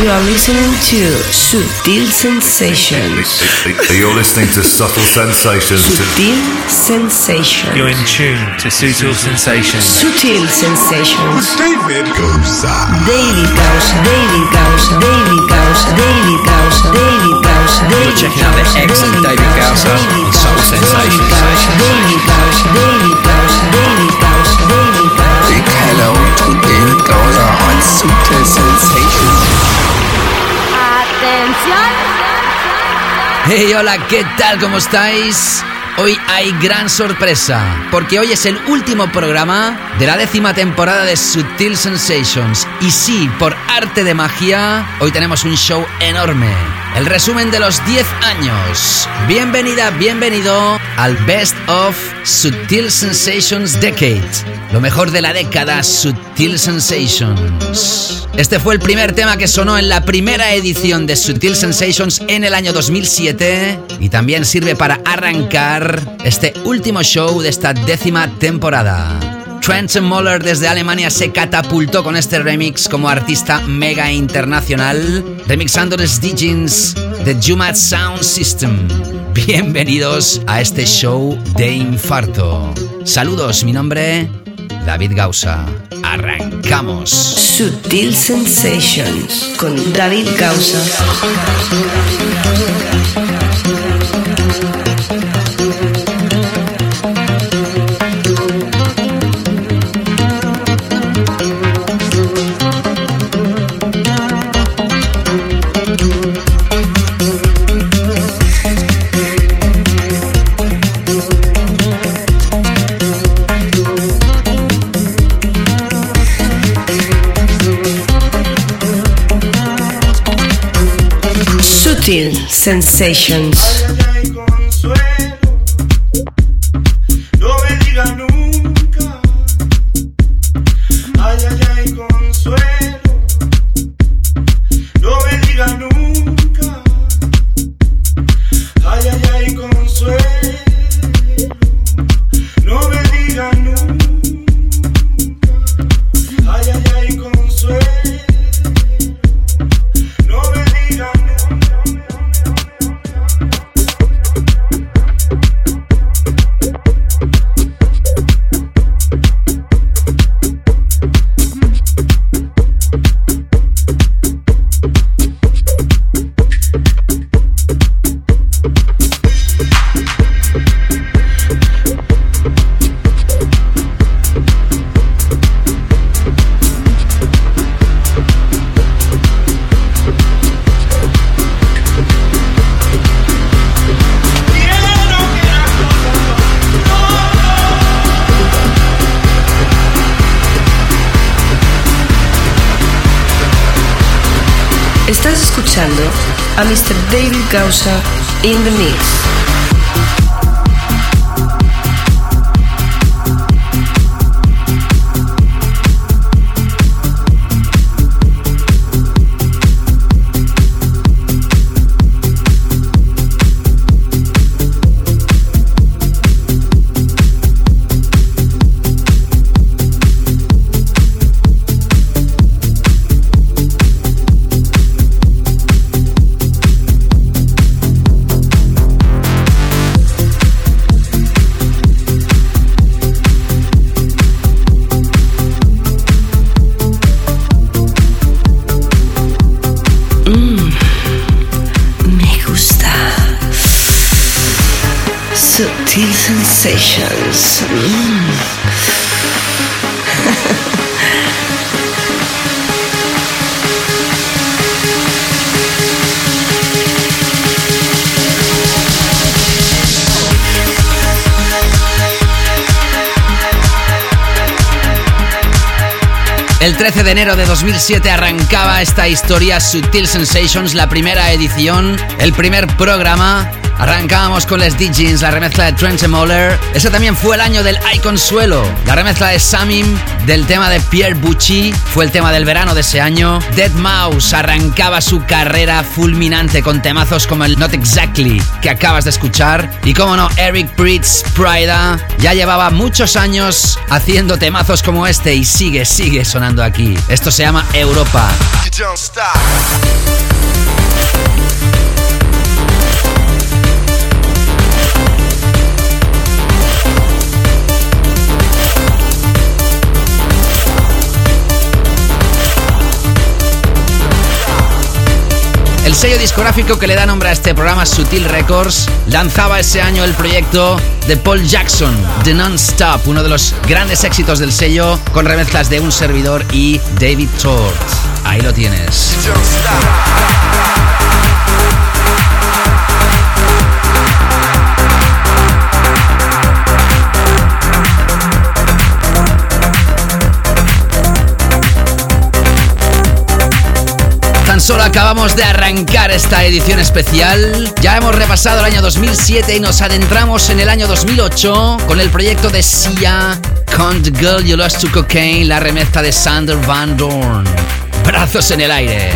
you are listening to Subtle Sensations. You're listening to Subtle Sensations. Subtle Sensations. You're in tune to Sutil Sensations. Subtle Sensations. David Goza. David Gausa, David Gausa, David Gausa, David Gausa, David Gausa, David checking out the excellent David Gausa on Soul Sensations. David Gausa, David Gausa, David Gausa, David Gausa. Big hello to David Goza on Subtle Sensations. Atención. Hey, hola, ¿qué tal? ¿Cómo estáis? Hoy hay gran sorpresa, porque hoy es el último programa de la décima temporada de Sutil Sensations. Y sí, por arte de magia, hoy tenemos un show enorme. El resumen de los 10 años. Bienvenida, bienvenido al Best of Sutil Sensations Decade. Lo mejor de la década Sutil Sensations. Este fue el primer tema que sonó en la primera edición de Sutil Sensations en el año 2007 y también sirve para arrancar este último show de esta décima temporada. Trent Moller desde Alemania se catapultó con este remix como artista mega internacional, remixando los DJs de Jumat Sound System. Bienvenidos a este show de infarto. Saludos, mi nombre, David Gausa. Arrancamos. Subtle Sensations con David Gausa. Sensations. In the El 13 de enero de 2007 arrancaba esta historia Sutil Sensations, la primera edición, el primer programa Arrancábamos con Les DJs, la remezcla de Trent Moller. Ese también fue el año del Ay Consuelo. La remezcla de Samim del tema de Pierre Bucci fue el tema del verano de ese año. Dead Mouse arrancaba su carrera fulminante con temazos como el Not Exactly que acabas de escuchar. Y como no, Eric Pritz Prida ya llevaba muchos años haciendo temazos como este y sigue, sigue sonando aquí. Esto se llama Europa. El sello discográfico que le da nombre a este programa, Sutil Records, lanzaba ese año el proyecto de Paul Jackson, The Non-Stop, uno de los grandes éxitos del sello, con remezclas de un servidor y David Tort. Ahí lo tienes. Solo acabamos de arrancar esta edición especial. Ya hemos repasado el año 2007 y nos adentramos en el año 2008 con el proyecto de Sia, Con the Girl You Lost to Cocaine, la remezcla de Sander Van Dorn. Brazos en el aire.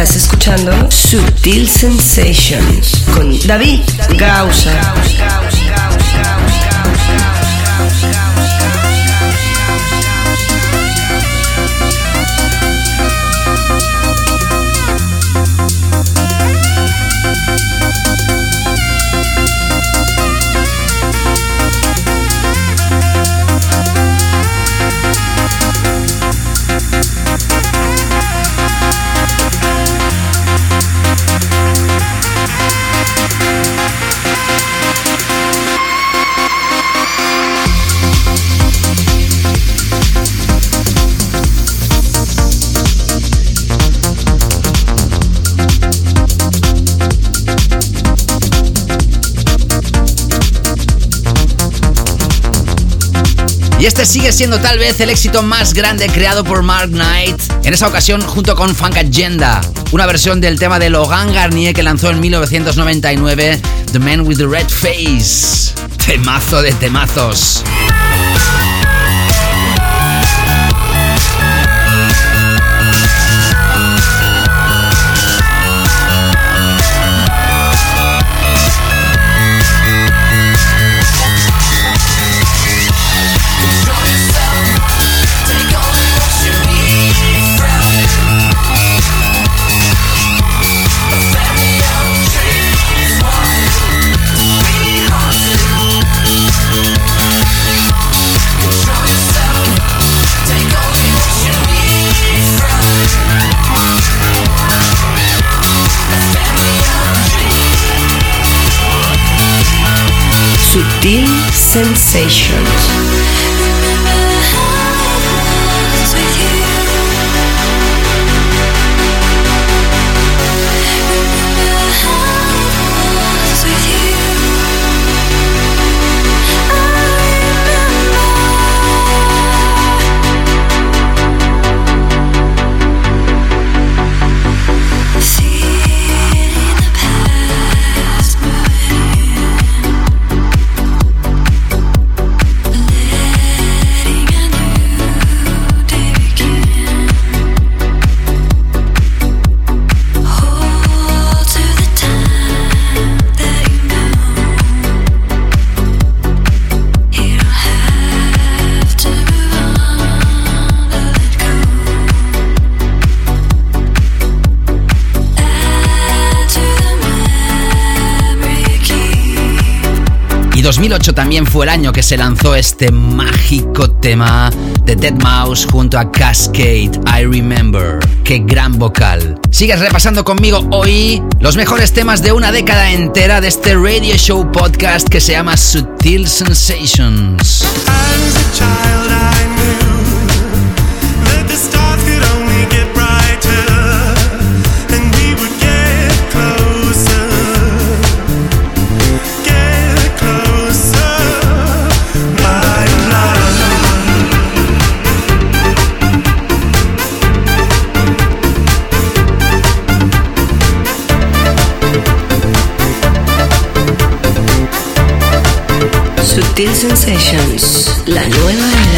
Estás escuchando Subtil Sensations con David Gausa. Y este sigue siendo tal vez el éxito más grande creado por Mark Knight, en esa ocasión junto con Funk Agenda, una versión del tema de Logan Garnier que lanzó en 1999, The Man with the Red Face. Temazo de temazos. Sensations. 2008 también fue el año que se lanzó este mágico tema de Dead Mouse junto a Cascade, I Remember. Qué gran vocal. Sigues repasando conmigo hoy los mejores temas de una década entera de este radio show podcast que se llama Sutil Sensations. Sutil Sensations, la nueva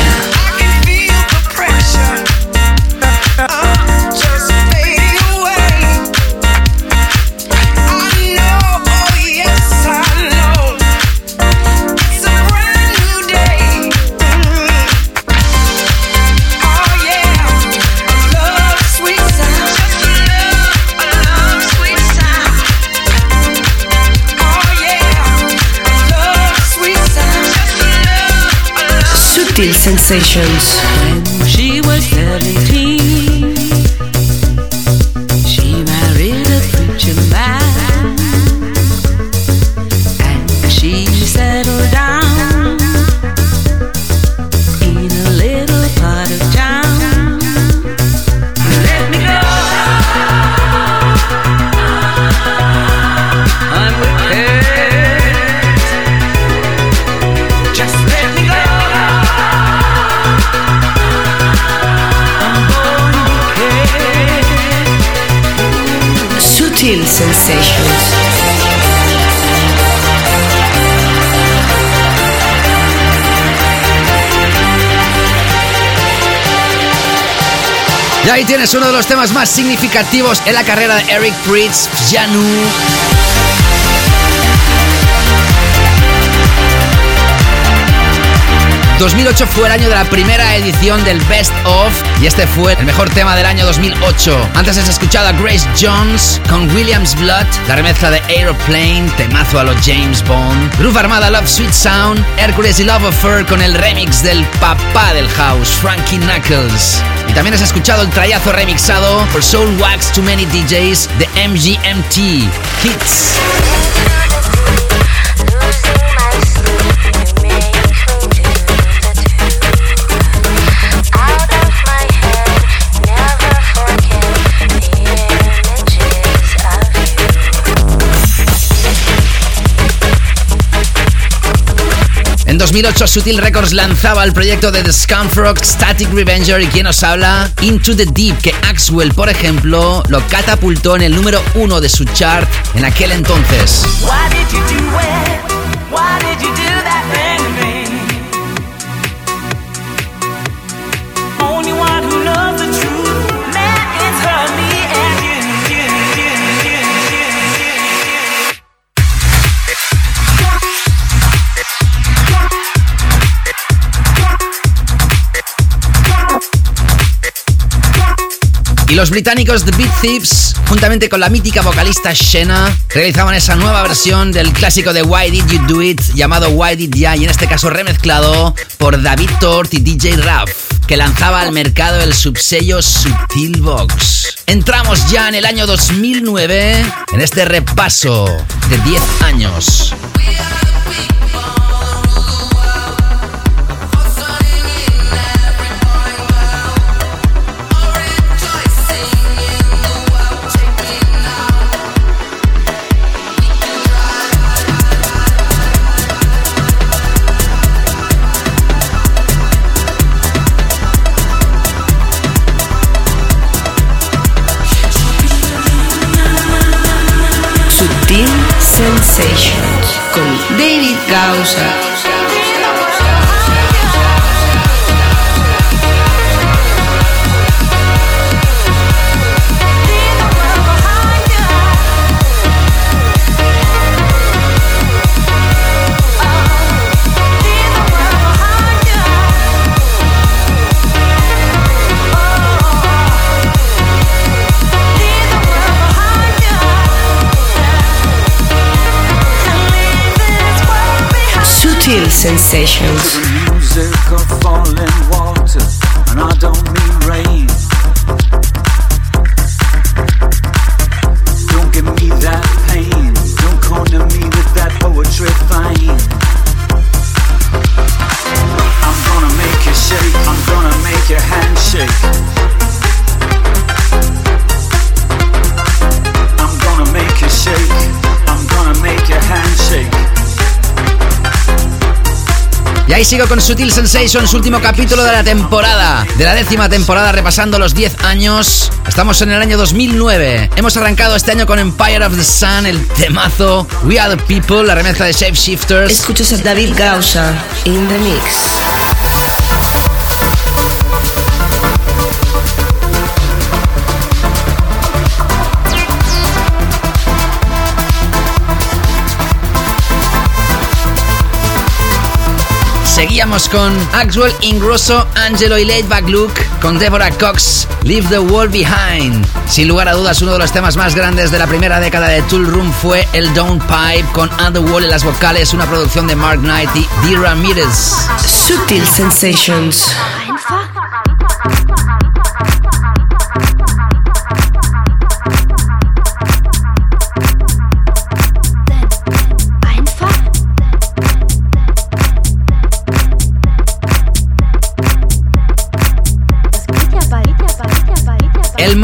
Sensations. Y ahí tienes uno de los temas más significativos en la carrera de Eric Pritz, Janu. ...2008 fue el año de la primera edición del Best Of... ...y este fue el mejor tema del año 2008. Antes has escuchado a Grace Jones con Williams Blood... ...la remezcla de Aeroplane, temazo a los James Bond... ...Groove Armada Love Sweet Sound... ...Hercules y Love Affair con el remix del papá del house, Frankie Knuckles... Y también has escuchado el trayazo remixado por Soul Wax Too Many DJs de MGMT Hits. 2008 Sutil Records lanzaba el proyecto de The Scumfrog Static Revenger y quien nos habla Into the Deep que Axwell por ejemplo lo catapultó en el número uno de su chart en aquel entonces. Y los británicos The Beat Thieves, juntamente con la mítica vocalista Shena, realizaban esa nueva versión del clásico de Why Did You Do It, llamado Why Did Ya, y en este caso remezclado por David Tort y DJ Raf, que lanzaba al mercado el subsello Sutil Box. Entramos ya en el año 2009, en este repaso de 10 años. Sensations. Sigo con Sutil Sensations, último capítulo de la temporada, de la décima temporada, repasando los 10 años. Estamos en el año 2009. Hemos arrancado este año con Empire of the Sun, el temazo We Are the People, la remezcla de Shape Shifters. Escuchas a David Gausa in the mix. Seguíamos con Axwell Ingrosso, Angelo y Laidback Luke, con Deborah Cox, Leave the World Behind. Sin lugar a dudas, uno de los temas más grandes de la primera década de Tool Room fue el Downpipe con Underworld en las vocales, una producción de Mark Knight y Dee Ramirez. Sutil Sensations.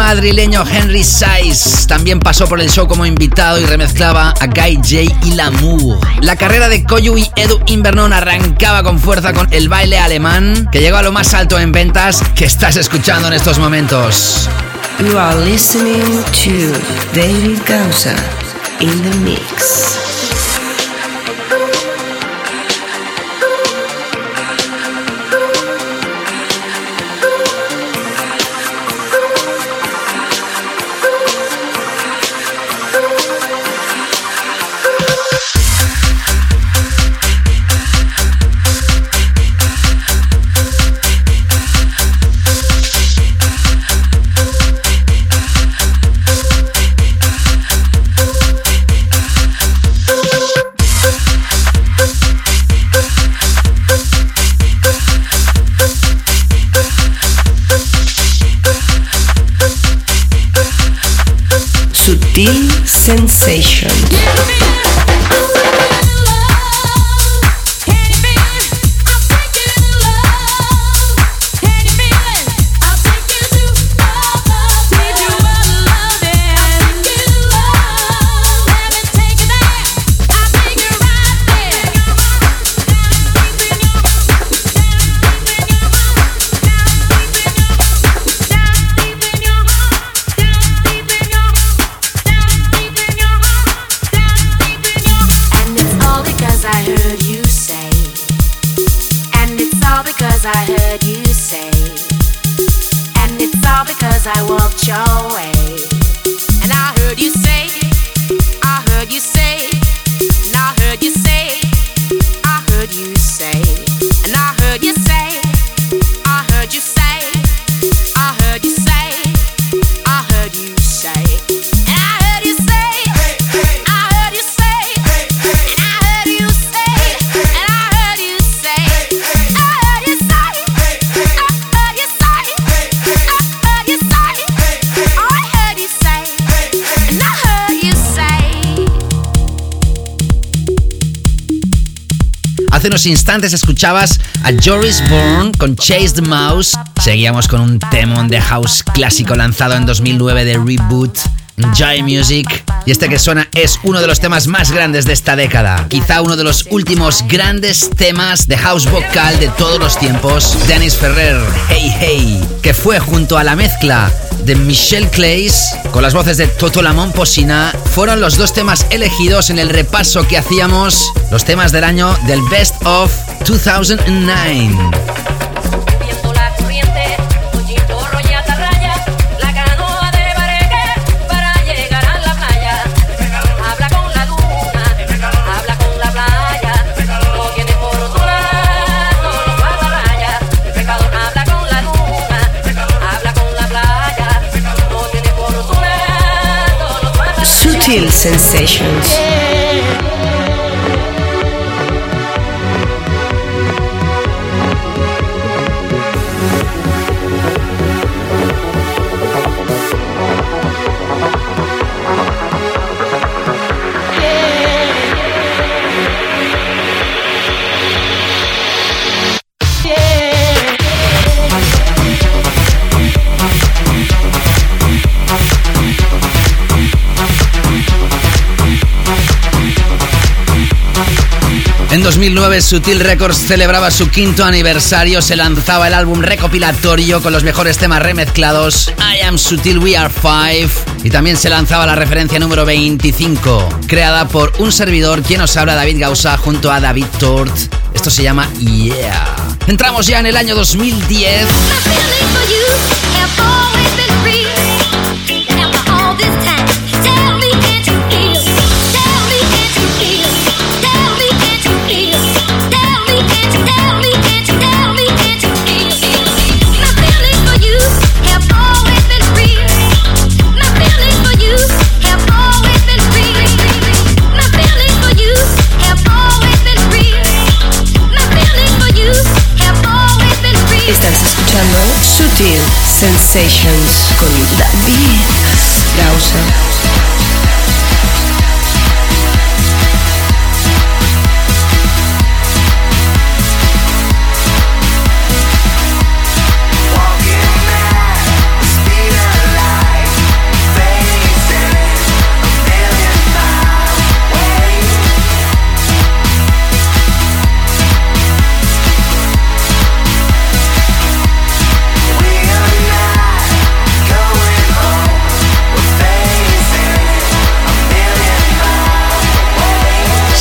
Madrileño Henry Saiz también pasó por el show como invitado y remezclaba a Guy J y Lamour. La carrera de Koyu y Edu Invernon arrancaba con fuerza con el baile alemán, que llegó a lo más alto en ventas que estás escuchando en estos momentos. You are listening to David Gausa in the mix. Sensations. Instantes escuchabas a Joris Bourne con Chase the Mouse. Seguíamos con un temón de house clásico lanzado en 2009 de Reboot, Joy Music. Y este que suena es uno de los temas más grandes de esta década. Quizá uno de los últimos grandes temas de house vocal de todos los tiempos. Dennis Ferrer, Hey Hey, que fue junto a la mezcla de Michelle Clays con las voces de Toto Lamont Posina fueron los dos temas elegidos en el repaso que hacíamos los temas del año del Best of 2009. Atarraya. Sutil Sensations. 2009 Sutil Records celebraba su quinto aniversario, se lanzaba el álbum recopilatorio con los mejores temas remezclados, I Am Sutil We Are Five, y también se lanzaba la referencia número 25, creada por un servidor quien nos habla David Gausa junto a David Tort. Esto se llama Yeah. Entramos ya en el año 2010.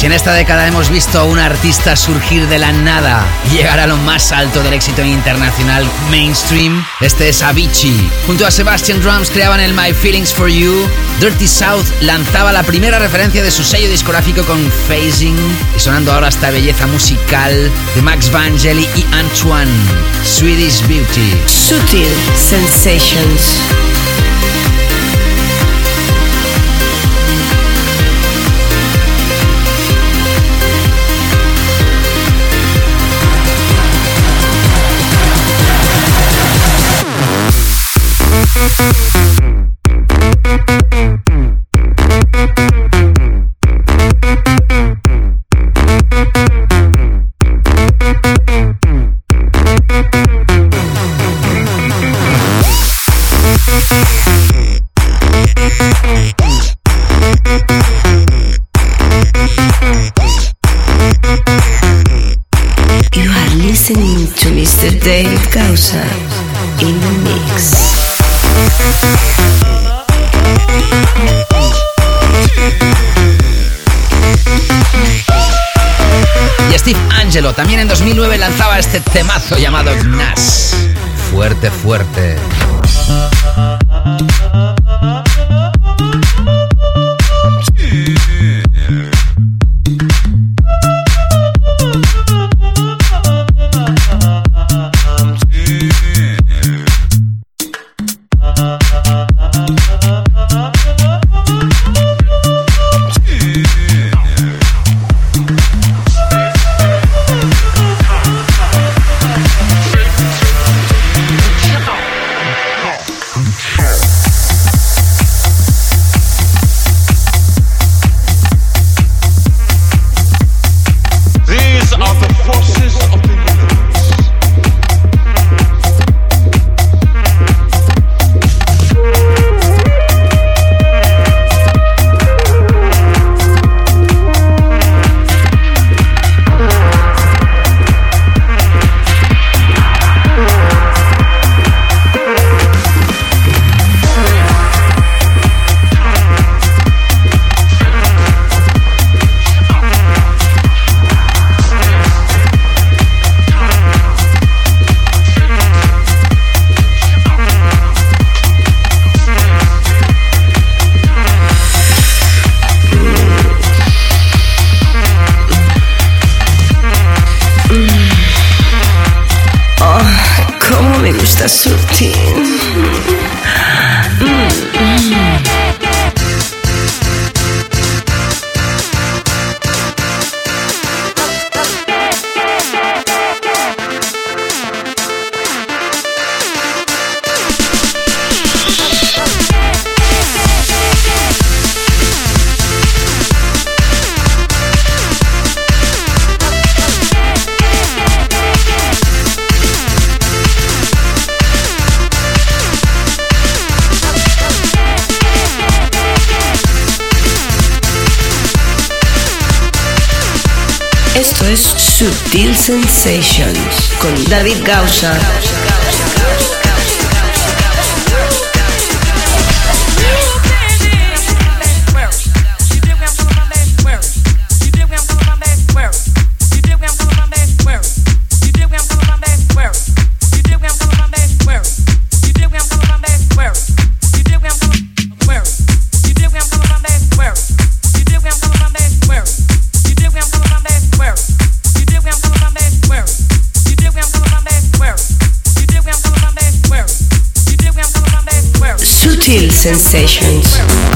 En esta década hemos visto a un artista surgir de la nada y llegar a lo más alto del éxito internacional mainstream, este es Avicii. Junto a Sebastian Drums creaban el My Feelings for You. Dirty South lanzaba la primera referencia de su sello discográfico con Phasing y sonando ahora esta belleza musical de Max Vangeli y Antoine, Swedish Beauty. Sutil Sensations. También en 2009 lanzaba este temazo llamado Gnas. Fuerte, fuerte. Sutil Sensations con David Gausa. Sensations.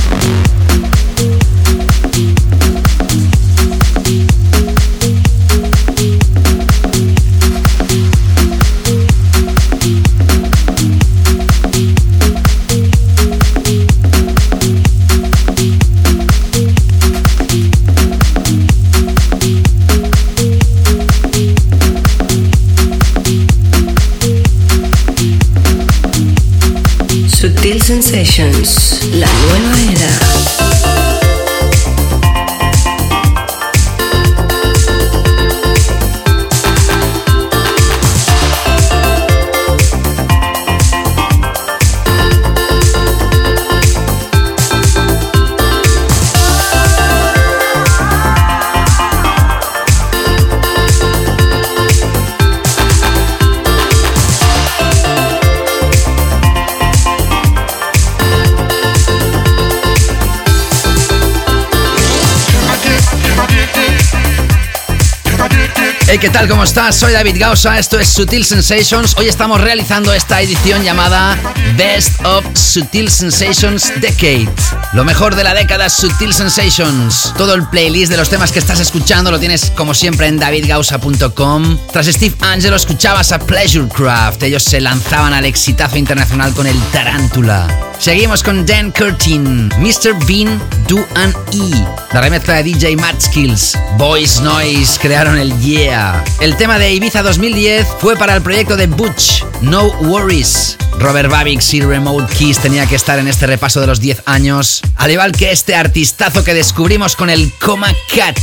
¿Qué tal? ¿Cómo estás? Soy David Gausa, esto es Sutil Sensations. Hoy estamos realizando esta edición llamada Best of Sutil Sensations Decade. Lo mejor de la década Sutil Sensations. Todo el playlist de los temas que estás escuchando lo tienes como siempre en davidgausa.com. Tras Steve Angelo escuchabas a Pleasure Craft. Ellos se lanzaban al exitazo internacional con el Tarántula. Seguimos con Dan Curtin, Mr. Bean, Do and E. La remezcla de DJ Matt Skills, Boys Noise crearon el Yeah. El tema de Ibiza 2010 fue para el proyecto de Butch, No Worries. Robert Babix y Remote Keys tenía que estar en este repaso de los 10 años, al igual que este artistazo que descubrimos con el Coma Cat.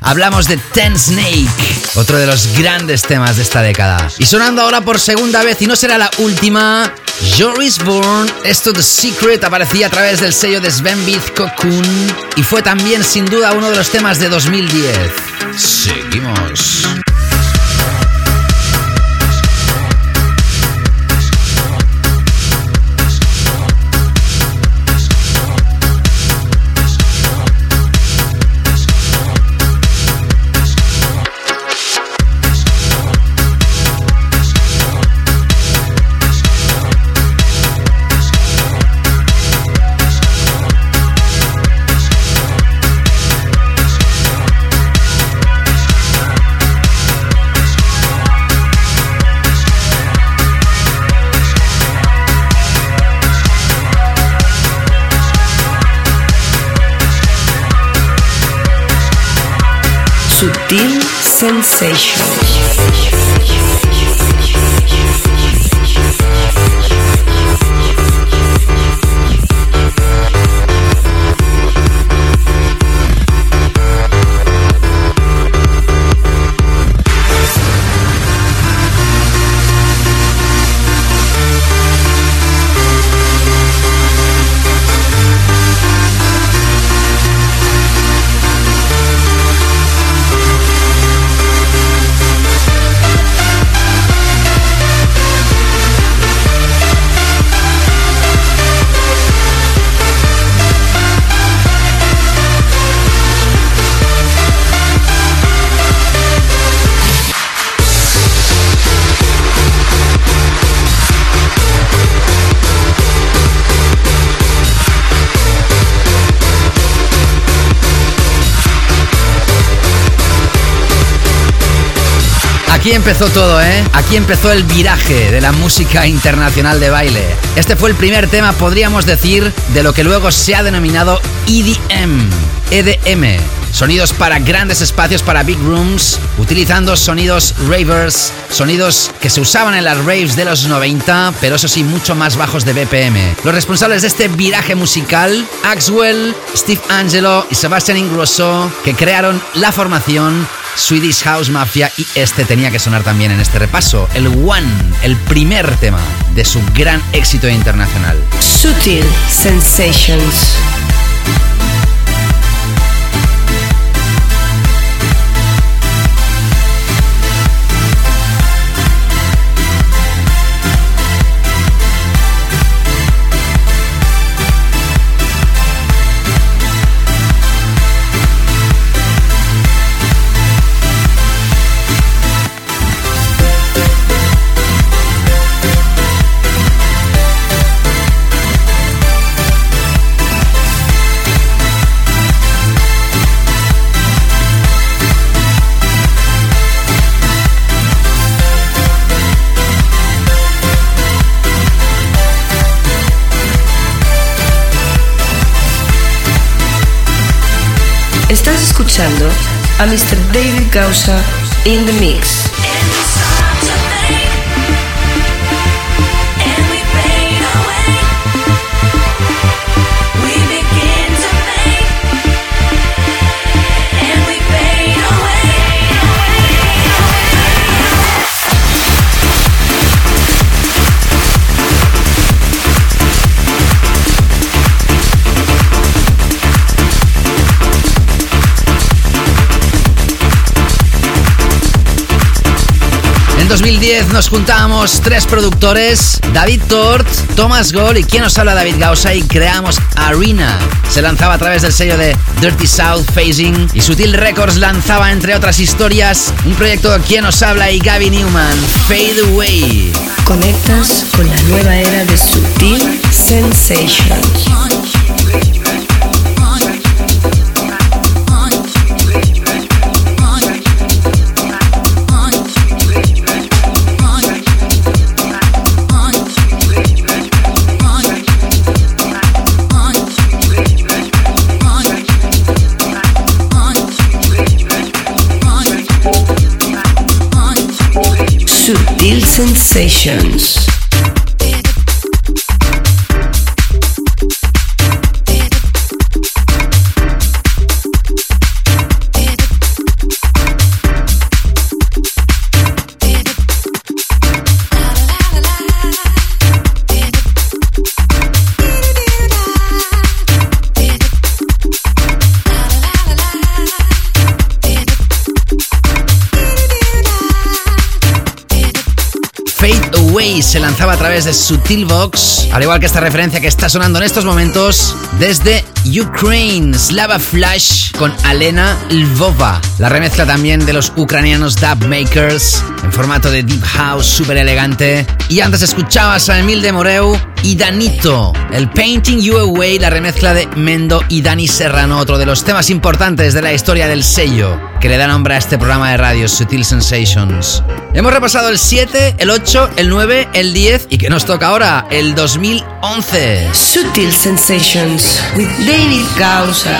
Hablamos de Ten Snake, otro de los grandes temas de esta década. Y sonando ahora por segunda vez, y no será la última, Joris Bourne, esto The Secret, aparecía a través del sello de Sven Cocoon y fue también sin duda uno de los temas de 2010. Seguimos. Sutil Sensations. Empezó todo, ¿eh? Aquí empezó el viraje de la música internacional de baile. Este fue el primer tema, podríamos decir, de lo que luego se ha denominado EDM. EDM. Sonidos para grandes espacios, para big rooms, utilizando sonidos ravers, sonidos que se usaban en las raves de los 90, pero eso sí, mucho más bajos de BPM. Los responsables de este viraje musical, Axwell, Steve Angelo y Sebastian Ingrosso, que crearon la formación Swedish House Mafia y este tenía que sonar también en este repaso, el One, el primer tema de su gran éxito internacional. Sutil Sensations. Escuchando a Mr. David Gausa in the mix. 2010 nos juntábamos tres productores, David Tort, Thomas Gold y quien nos habla David Gausa y creamos Arena. Se lanzaba a través del sello de Dirty South Phasing y Sutil Records lanzaba entre otras historias un proyecto de quien nos habla y Gavin Newman, Fade Away. Conectas con la nueva era de Sutil Sensations. Sutil Sensations. Away se lanzaba a través de Sutil Box, al igual que esta referencia que está sonando en estos momentos desde Ukraine, Slava Flash con Alena Lvova. La remezcla también de los ucranianos Dub Makers en formato de Deep House súper elegante. Y antes escuchabas a Emil de Moreu y Danito, el Painting You Away, la remezcla de Mendo y Dani Serrano, otro de los temas importantes de la historia del sello que le da nombre a este programa de radio Sutil Sensations. Hemos repasado el 7, el 8, el 9, el 10 y que nos toca ahora, el 2011. Sutil Sensations with David Gausa.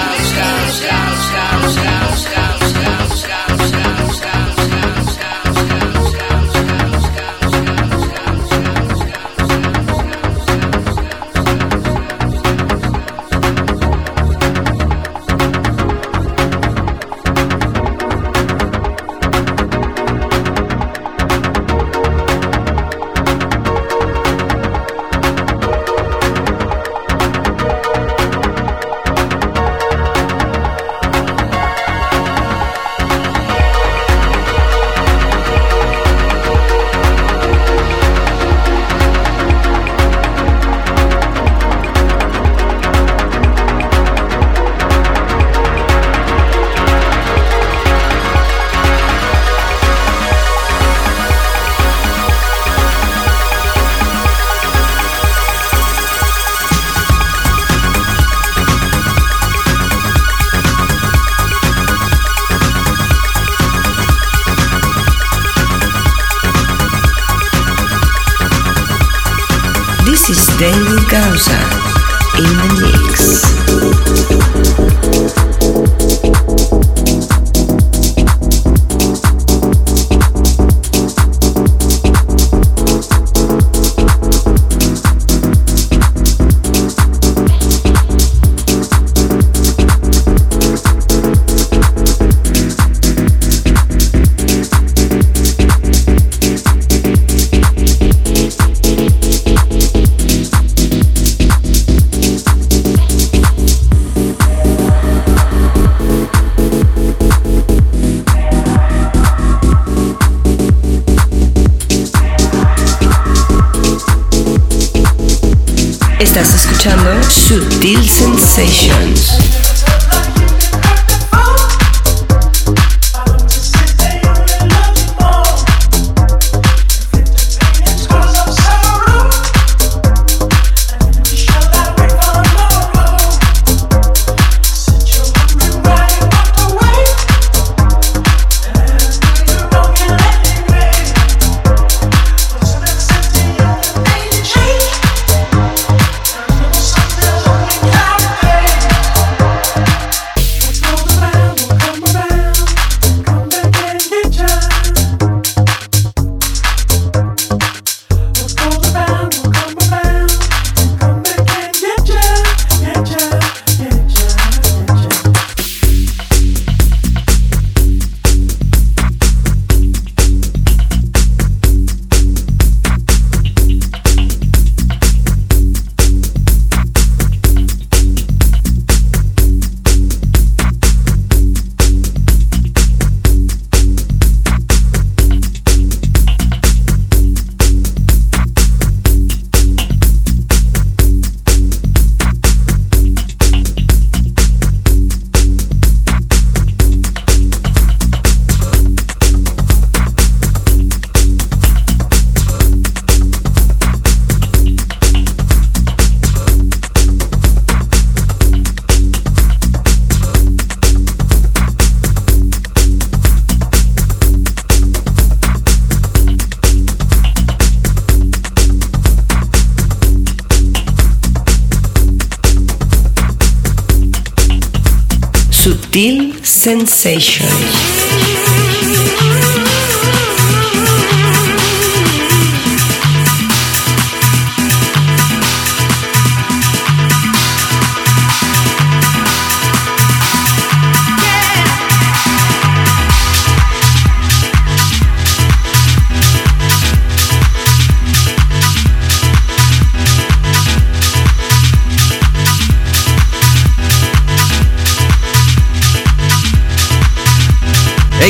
Sutil Sensations.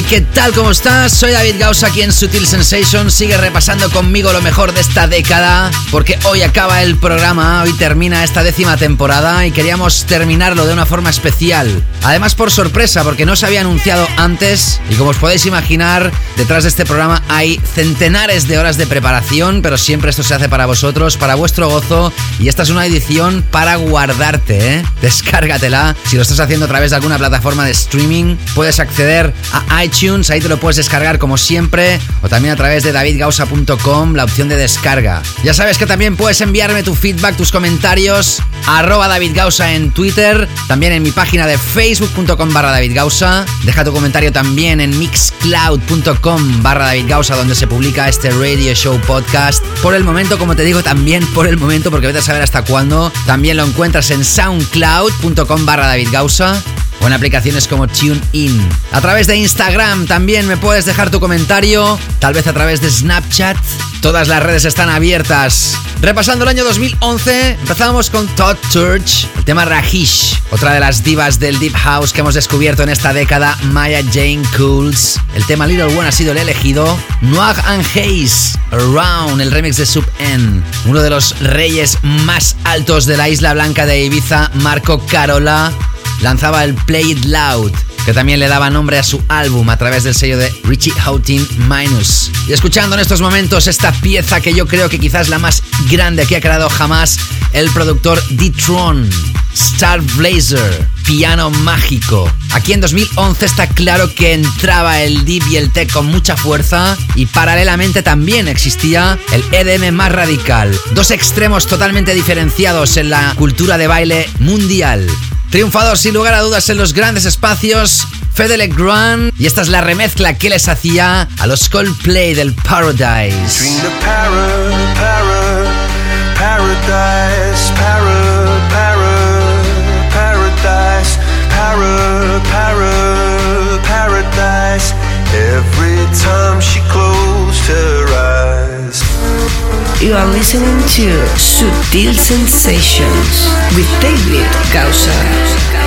¿Qué tal? ¿Cómo estás? Soy David Gauss aquí en Sutil Sensation. Sigue repasando conmigo lo mejor de esta década, porque hoy acaba el programa, hoy termina esta décima temporada y queríamos terminarlo de una forma especial. Además por sorpresa, porque no se había anunciado antes y como os podéis imaginar, detrás de este programa hay centenares de horas de preparación, pero siempre esto se hace para vosotros, para vuestro gozo y esta es una edición para guardarte, ¿eh? Descárgatela. Si lo estás haciendo a través de alguna plataforma de streaming, puedes acceder a iTunes, ahí te lo puedes descargar como siempre, o también a través de davidgausa.com, la opción de descarga. Ya sabes que también puedes enviarme tu feedback, tus comentarios, arroba davidgausa en Twitter, también en mi página de facebook.com barra davidgausa. Deja tu comentario también en mixcloud.com barra davidgausa, donde se publica este radio show podcast. Por el momento, como te digo, también por el momento, porque vete a saber hasta cuándo, también lo encuentras en soundcloud.com barra davidgausa o en aplicaciones como TuneIn. A través de Instagram también me puedes dejar tu comentario, tal vez a través de Snapchat. Todas las redes están abiertas. Repasando el año 2011, empezamos con Todd Church, el tema Rahish, otra de las divas del Deep House que hemos descubierto en esta década, Maya Jane Cools. El tema Little One ha sido el elegido. Noir and Hayes, Around, el remix de Sub N. Uno de los reyes más altos de la isla blanca de Ibiza, Marco Carola lanzaba el Play It Loud, que también le daba nombre a su álbum a través del sello de Richie Houghton Minus. Y escuchando en estos momentos esta pieza que yo creo que quizás la más grande que ha creado jamás el productor D-Tron, Star Blazer, piano mágico. Aquí en 2011 está claro que entraba el deep y el tech con mucha fuerza y paralelamente también existía el EDM más radical. Dos extremos totalmente diferenciados en la cultura de baile mundial. Triunfador sin lugar a dudas en los grandes espacios, Fede Legrand. Y esta es la remezcla que les hacía a los Coldplay del Paradise. Every time she closed. You are listening to Sutil Sensations with David Gausa.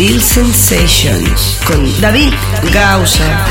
Subtle Sensations con David Gausa.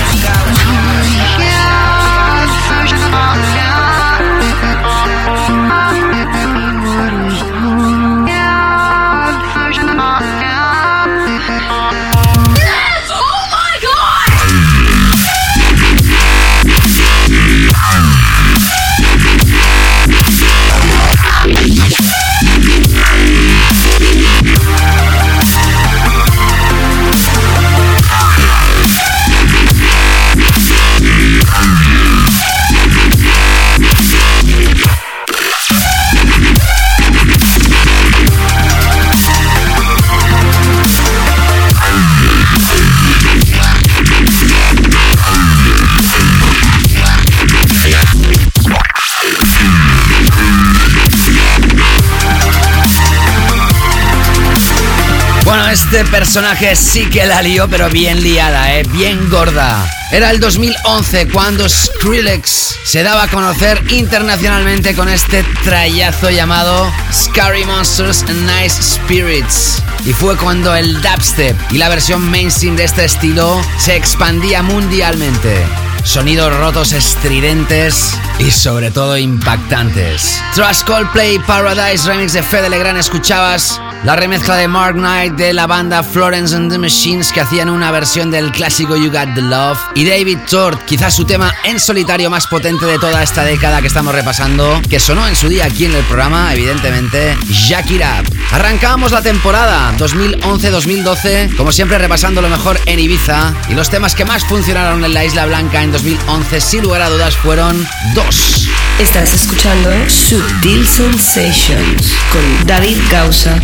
Este personaje sí que la lió, pero bien liada, ¿eh? Bien gorda. Era el 2011 cuando Skrillex se daba a conocer internacionalmente con este trayazo llamado Scary Monsters and Nice Spirits. Y fue cuando el dubstep y la versión mainstream de este estilo se expandía mundialmente. Sonidos rotos estridentes y sobre todo impactantes. Tras Coldplay Paradise Remix de Fede Legrand escuchabas la remezcla de Mark Knight de la banda Florence and the Machines que hacían una versión del clásico You Got the Love y David Tort, quizás su tema en solitario más potente de toda esta década que estamos repasando, que sonó en su día aquí en el programa, evidentemente, Up. Arrancamos la temporada 2011-2012, como siempre repasando lo mejor en Ibiza y los temas que más funcionaron en la Isla Blanca en 2011 sin lugar a dudas fueron dos. Estás escuchando Subtle Sensations con David Gausa.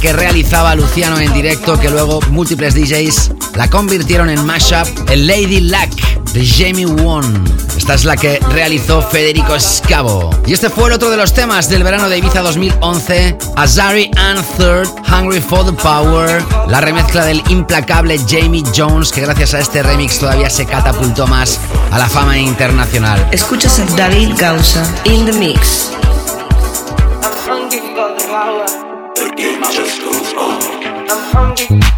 Que realizaba Luciano en directo, que luego múltiples DJs la convirtieron en mashup, el Lady Luck de Jamie Won. Esta es la que realizó Federico Scavo. Y este fue el otro de los temas del verano de Ibiza 2011, Azari and Third, Hungry for the Power, la remezcla del implacable Jamie Jones, que gracias a este remix todavía se catapultó más a la fama internacional. Escuchas a David Gausa in the mix. Hungry.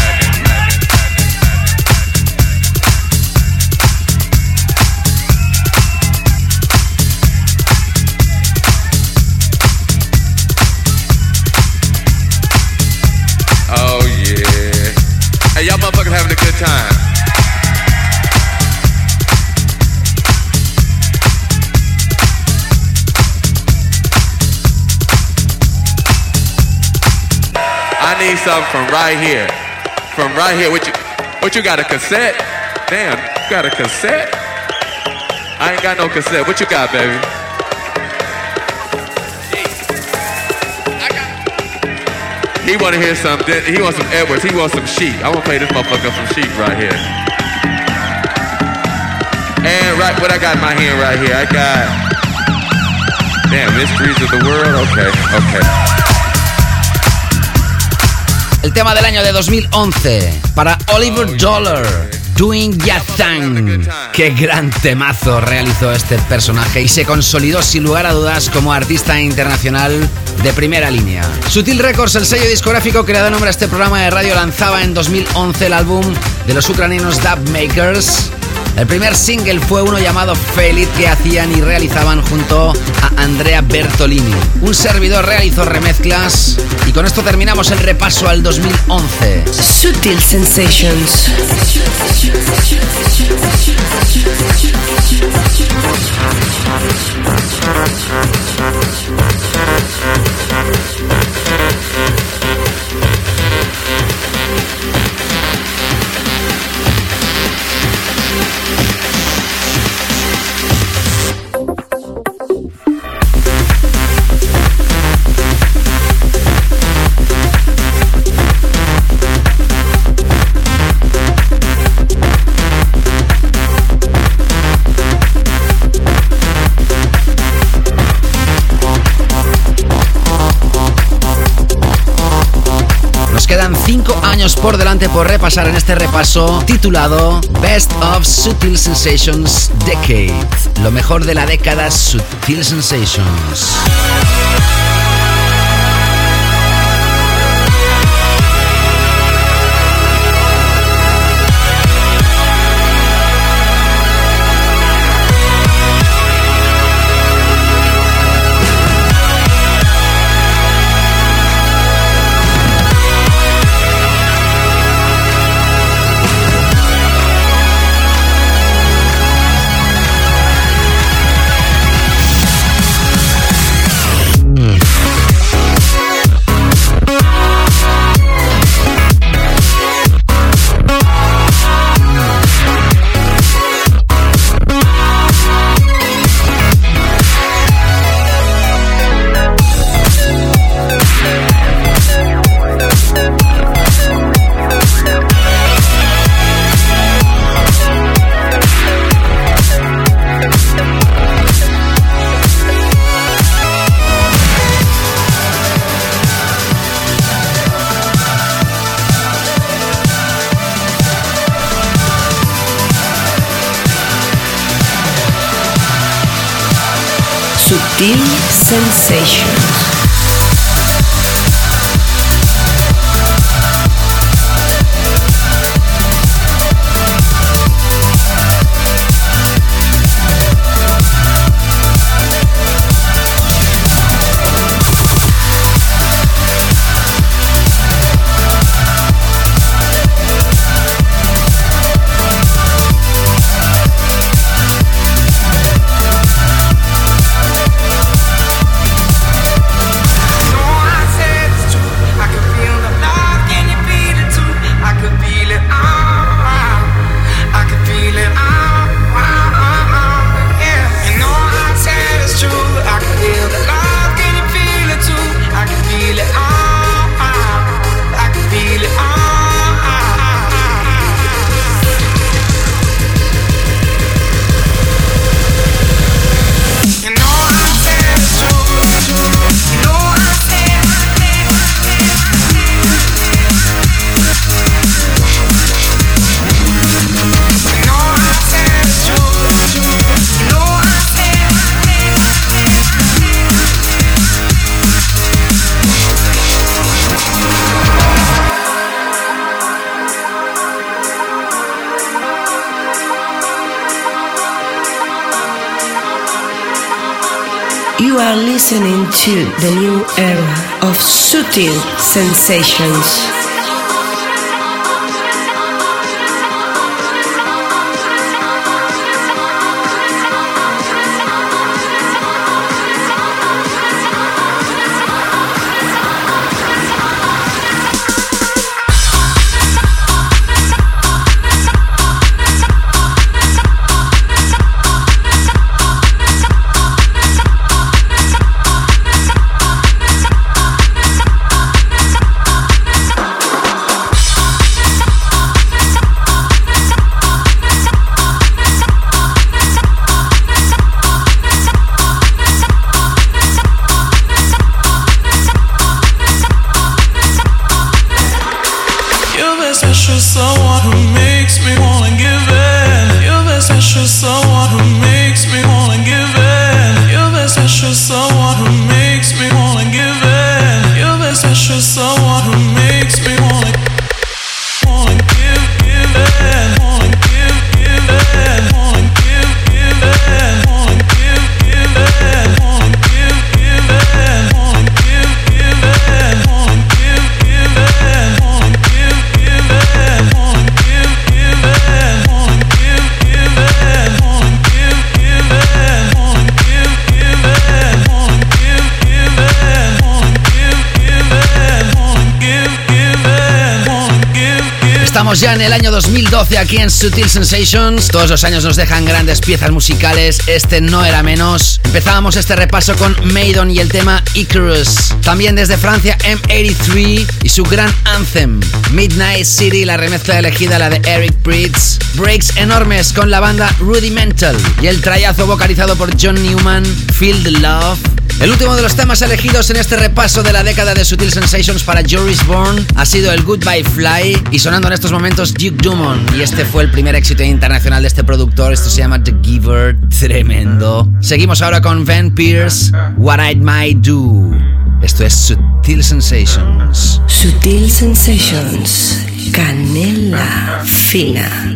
From right here. From right here. What you what you got a cassette? Damn, you got a cassette? I ain't got no cassette. What you got, baby? He wanna hear something. He wants some Edwards. He wants some sheet. I wanna play this motherfucker some sheet right here. And right, what I got in my hand right here, I got. Damn, mysteries of the world. Okay, okay. El tema del año de 2011 para Oliver Dollar, Doing Ya Thing. Qué gran temazo realizó este personaje y se consolidó sin lugar a dudas como artista internacional de primera línea. Sutil Records, el sello discográfico que le da nombre a este programa de radio, lanzaba en 2011 el álbum de los ucranianos Dub Makers. El primer single fue uno llamado Feliz que hacían y realizaban junto a Andrea Bertolini. Un servidor realizó remezclas y con esto terminamos el repaso al 2011. Sutil Sensations. Por repasar en este repaso titulado Best of Sutil Sensations Decade. Lo mejor de la década Sutil Sensations. subtle sensations. ya en el año 2012 aquí en Sutil Sensations. Todos los años nos dejan grandes piezas musicales, este no era menos. Empezábamos este repaso con Maiden y el tema Icarus. También desde Francia M83 y su gran anthem Midnight City, la remezcla elegida la de Eric Pritz. Breaks enormes con la banda Rudimental y el trayazo vocalizado por John Newman, Field Love. El último de los temas elegidos en este repaso de la década de Sutil Sensations para Joris Bourne ha sido el Goodbye Fly y sonando en estos momentos Duke Dumont. Y este fue el primer éxito internacional de este productor. Esto se llama The Giver. Tremendo. Seguimos ahora con Van Pierce, What I Might Do. Esto es Sutil Sensations. Sutil Sensations. Canela fina.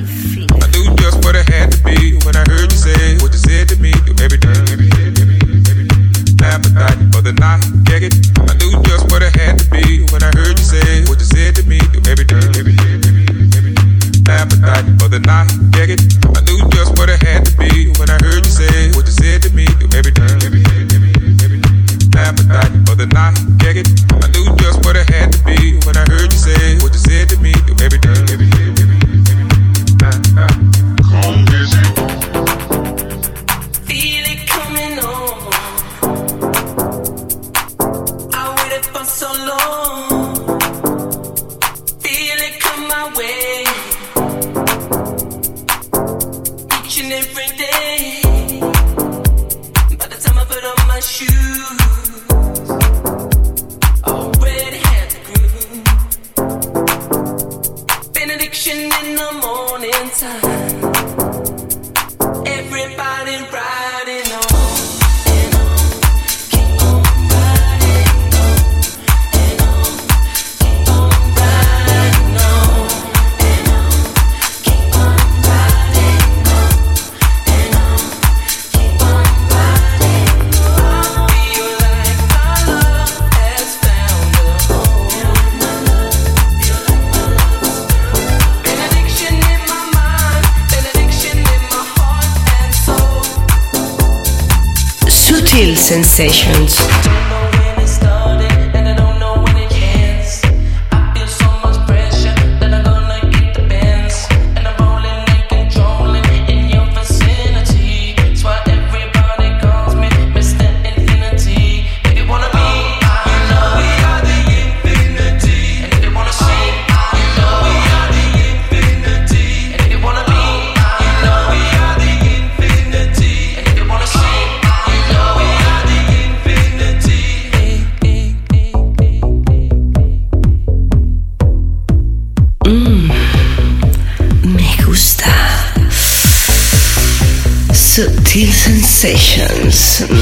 session.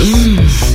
Hum.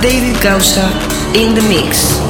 David Gausa in the mix.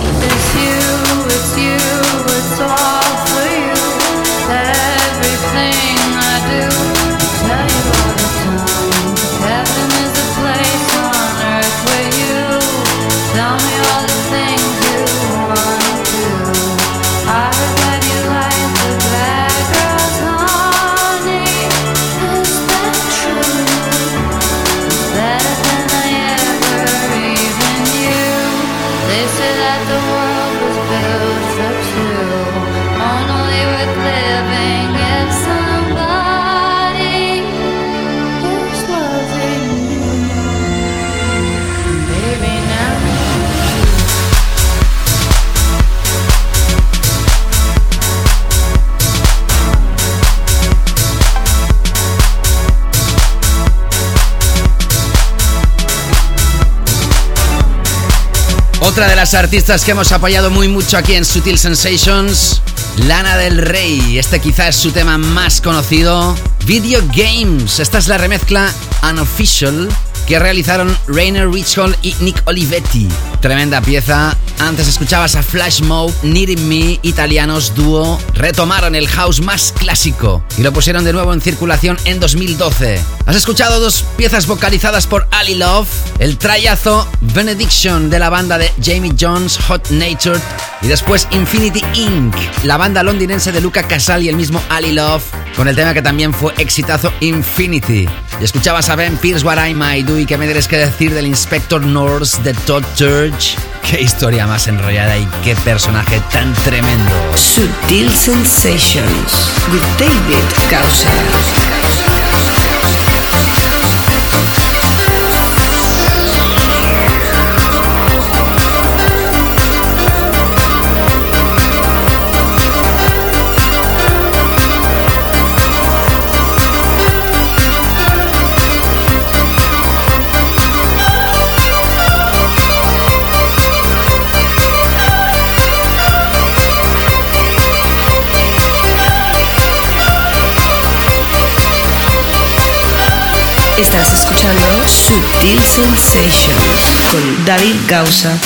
Otra de las artistas que hemos apoyado muy mucho aquí en Sutil Sensations, Lana del Rey. Este quizá es su tema más conocido. Video Games. Esta es la remezcla Unofficial que realizaron Rainer Richhall y Nick Olivetti. Tremenda pieza. Antes escuchabas a Flash Mode, Needing Me, italianos dúo, retomaron el house más clásico y lo pusieron de nuevo en circulación en 2012. Has escuchado dos piezas vocalizadas por Ali Love, el trayazo Benediction de la banda de Jamie Jones, Hot Natured, y después Infinity Inc., la banda londinense de Luca Casal y el mismo Ali Love, con el tema que también fue exitazo Infinity. Y escuchabas a Ben Pierce What I Might Do y qué me tienes que decir del Inspector Norse de Todd Church. Qué historia más enrollada y qué personaje tan tremendo. Sutil Sensations with David Gausa. Estás escuchando Sutil Sensations con David Gausa.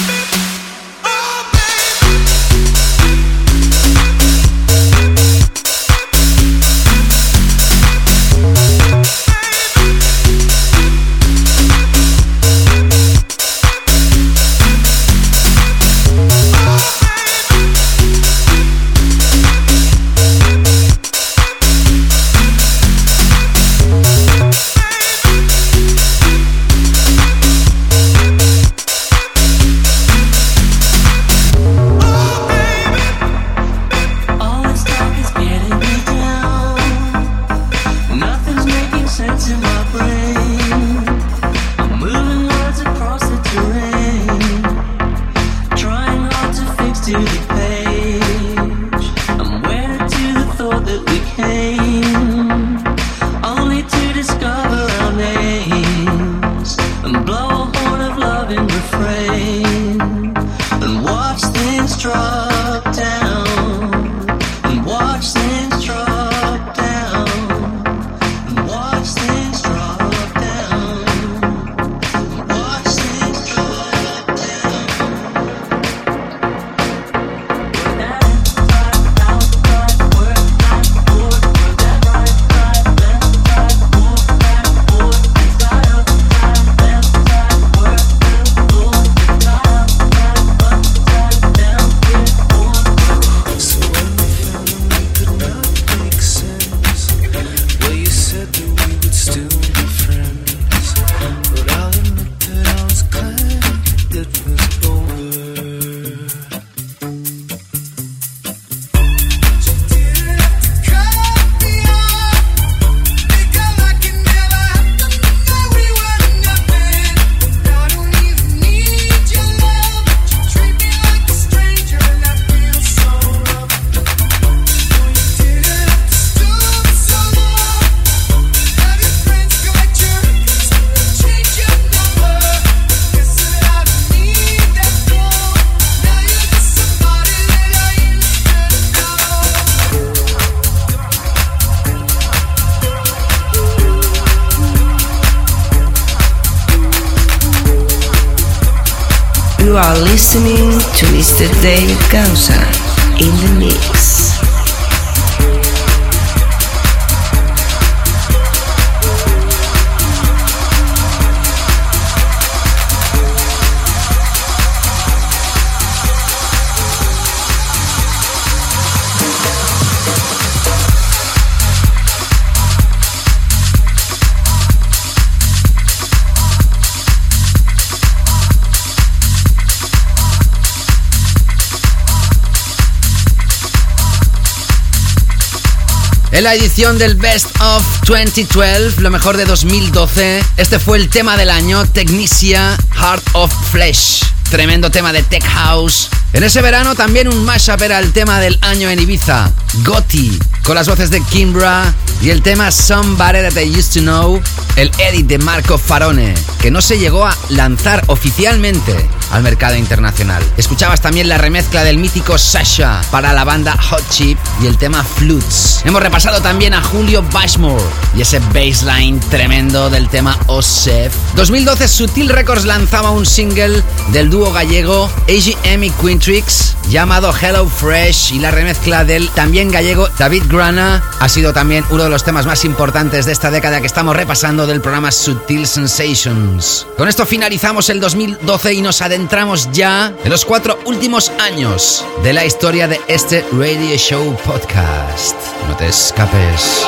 En la edición del Best of 2012, lo mejor de 2012, este fue el tema del año, Technicia Heart of Flesh. Tremendo tema de Tech House. En ese verano también un mashup era el tema del año en Ibiza, Gotti, con las voces de Kimbra y el tema Somebody That I Used to Know, el edit de Marco Farone, que no se llegó a lanzar oficialmente al mercado internacional. Escuchabas también la remezcla del mítico Sasha para la banda Hot Chip y el tema Flutes. Hemos repasado también a Julio Bashmore y ese baseline tremendo del tema Osef. 2012 Sutil Records lanzaba un single del dúo gallego AGM y Quintrix llamado Hello Fresh y la remezcla del también gallego David Grana ha sido también uno de los temas más importantes de esta década que estamos repasando del programa Sutil Sensations. Con esto finalizamos el 2012 y nos adentramos ya en los cuatro últimos años de la historia de este Radio Show Podcast. No te escapes.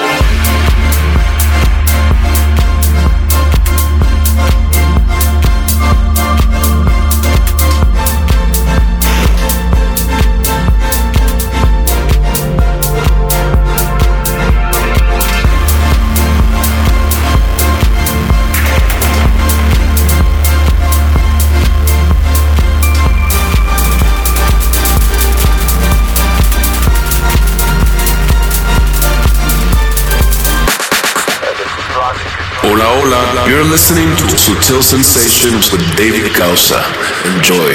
You're listening to Sutil Sensations with David Causa. Enjoy.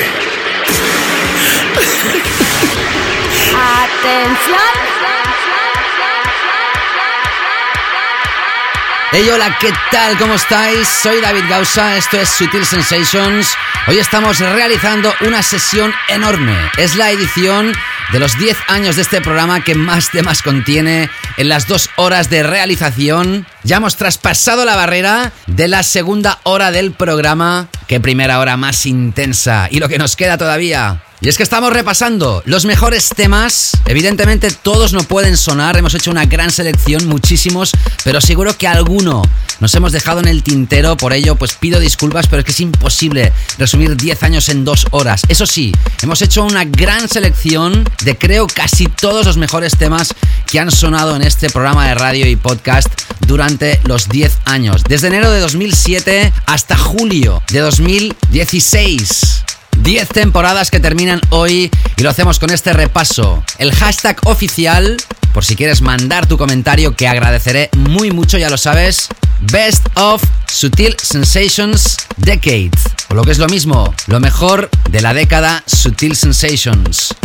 Hey, hola, ¿qué tal? ¿Cómo estáis? Soy David Gausa, esto es Sutil Sensations. Hoy estamos realizando una sesión enorme. Es la edición de los 10 años de este programa que más temas contiene en las dos horas de realización. Ya hemos traspasado la barrera de la segunda hora del programa. Qué primera hora más intensa. Y lo que nos queda todavía. Y es que estamos repasando los mejores temas. Evidentemente todos no pueden sonar. Hemos hecho una gran selección, muchísimos. Pero seguro que alguno nos hemos dejado en el tintero. Por ello, pues pido disculpas, pero es que es imposible resumir 10 años en dos horas. Eso sí, hemos hecho una gran selección de creo casi todos los mejores temas que han sonado en este programa de radio y podcast durante los 10 años. Desde enero de 2007 hasta julio de 2016. 10 temporadas que terminan hoy y lo hacemos con este repaso. El hashtag oficial, por si quieres mandar tu comentario, que agradeceré muy mucho, ya lo sabes. Best of Sutil Sensations Decade. O lo que es lo mismo, lo mejor de la década Sutil Sensations.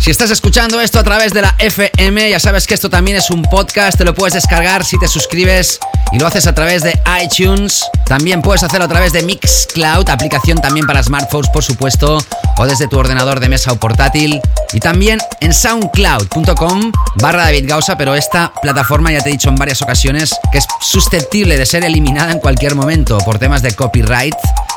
Si estás escuchando esto a través de la FM, ya sabes que esto también es un podcast, te lo puedes descargar si te suscribes y lo haces a través de iTunes. También puedes hacerlo a través de Mixcloud, aplicación también para smartphones, por supuesto, o desde tu ordenador de mesa o portátil. Y también en soundcloud.com barra David Gausa, pero esta plataforma ya te he dicho en varias ocasiones que es susceptible de ser eliminada en cualquier momento por temas de copyright.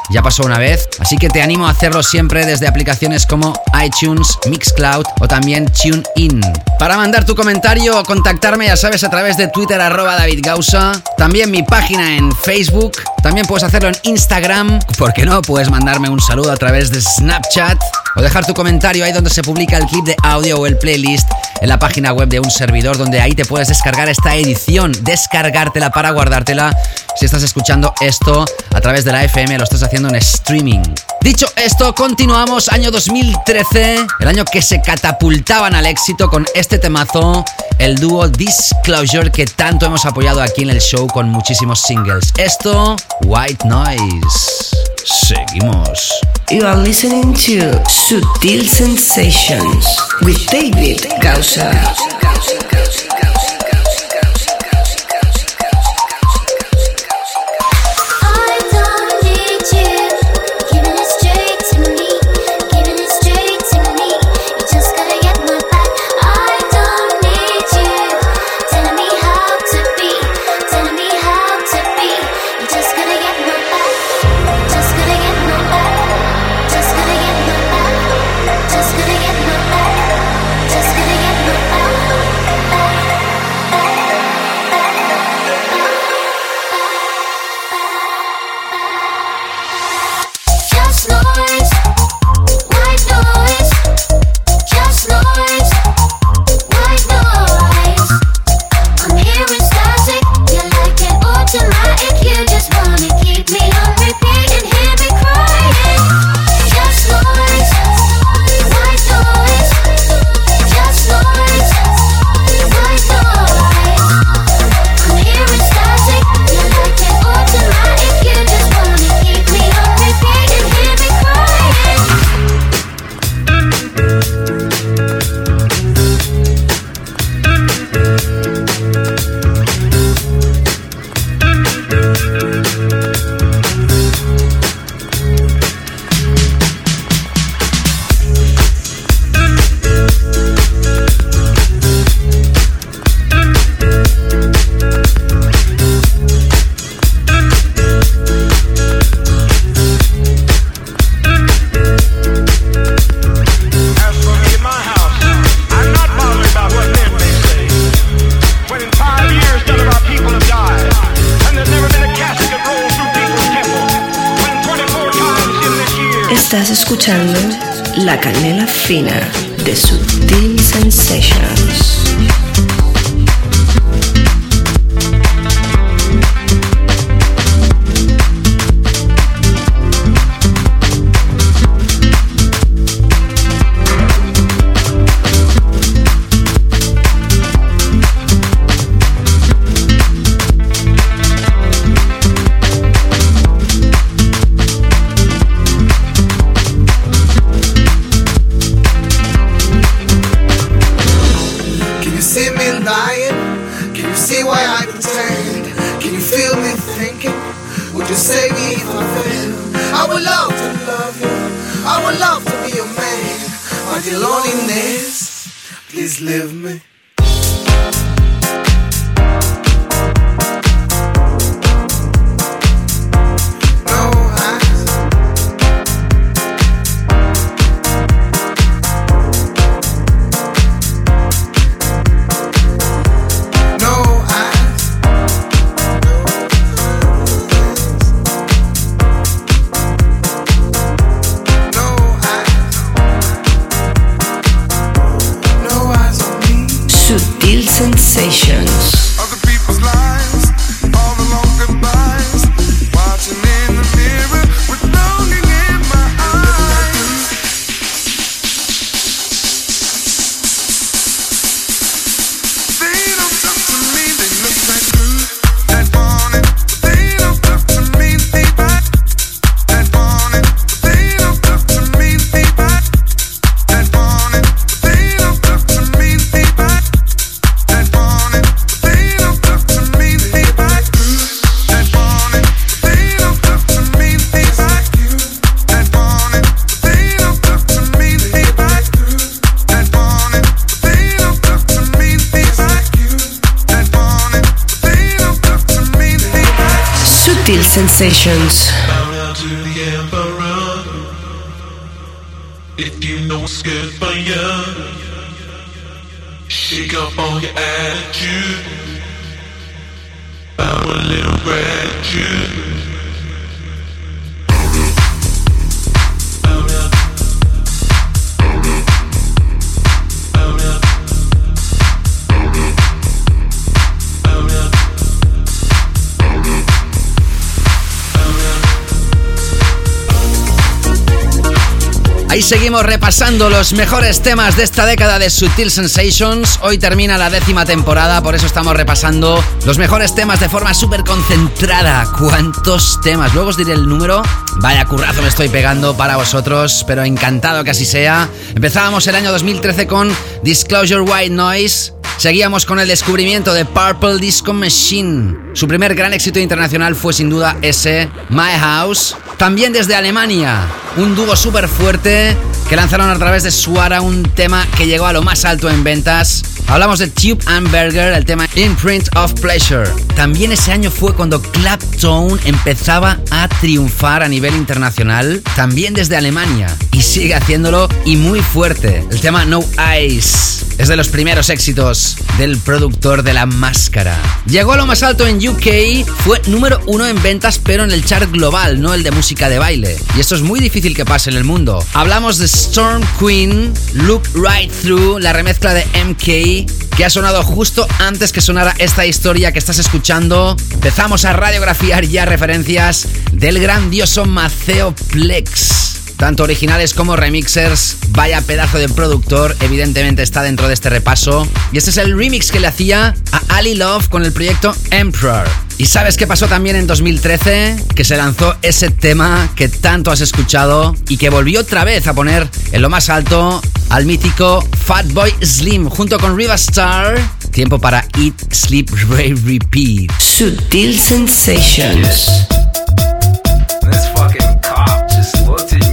Ya pasó una vez, así que te animo a hacerlo siempre desde aplicaciones como iTunes, Mixcloud o también TuneIn. Para mandar tu comentario o contactarme, ya sabes, a través de Twitter arroba David Gausa, también mi página en Facebook, también puedes hacerlo en Instagram, ¿por qué no? Puedes mandarme un saludo a través de Snapchat o dejar tu comentario ahí donde se publica el clip de audio o el playlist en la página web de un servidor donde ahí te puedes descargar esta edición, descargártela para guardártela si estás escuchando esto a través de la FM, lo estás haciendo en streaming. Dicho esto, continuamos año 2013, el año que se catapultaban al éxito con este temazo, el dúo Disclosure que tanto hemos apoyado aquí en el show con muchísimos singles. Esto, White Noise. Seguimos. You are listening to Sutil Sensations with David Gausa. Fina repasando los mejores temas de esta década de Sutil Sensations. Hoy termina la décima temporada, por eso estamos repasando los mejores temas de forma súper concentrada. ¿Cuántos temas? Luego os diré el número. Vaya currazo me estoy pegando para vosotros, pero encantado que así sea. Empezábamos el año 2013 con Disclosure White Noise. Seguíamos con el descubrimiento de Purple Disco Machine. Su primer gran éxito internacional fue sin duda ese, My House. También desde Alemania, un dúo súper fuerte que lanzaron a través de Suara un tema que llegó a lo más alto en ventas. Hablamos de Tube and Burger, el tema Imprint of Pleasure. También ese año fue cuando Clapton empezaba a triunfar a nivel internacional, también desde Alemania. Y sigue haciéndolo y muy fuerte. El tema No Eyes es de los primeros éxitos del productor de La Máscara. Llegó a lo más alto en UK, fue número uno en ventas, pero en el chart global, no el de música de baile. Y esto es muy difícil que pase en el mundo. Hablamos de Storm Queen, Look Right Through, la remezcla de MK, que ha sonado justo antes que sonara esta historia que estás escuchando. Empezamos a radiografiar ya referencias del grandioso Maceo Plex. Tanto originales como remixers, vaya pedazo de productor, evidentemente está dentro de este repaso. Y este es el remix que le hacía a Ali Love con el proyecto Emperor. ¿Y sabes qué pasó también en 2013? Que se lanzó ese tema que tanto has escuchado y que volvió otra vez a poner en lo más alto al mítico Fatboy Slim junto con Riva Star. Tiempo para Eat, Sleep, Rave, Repeat. Sutil Sensations. This fucking cop just looked at me,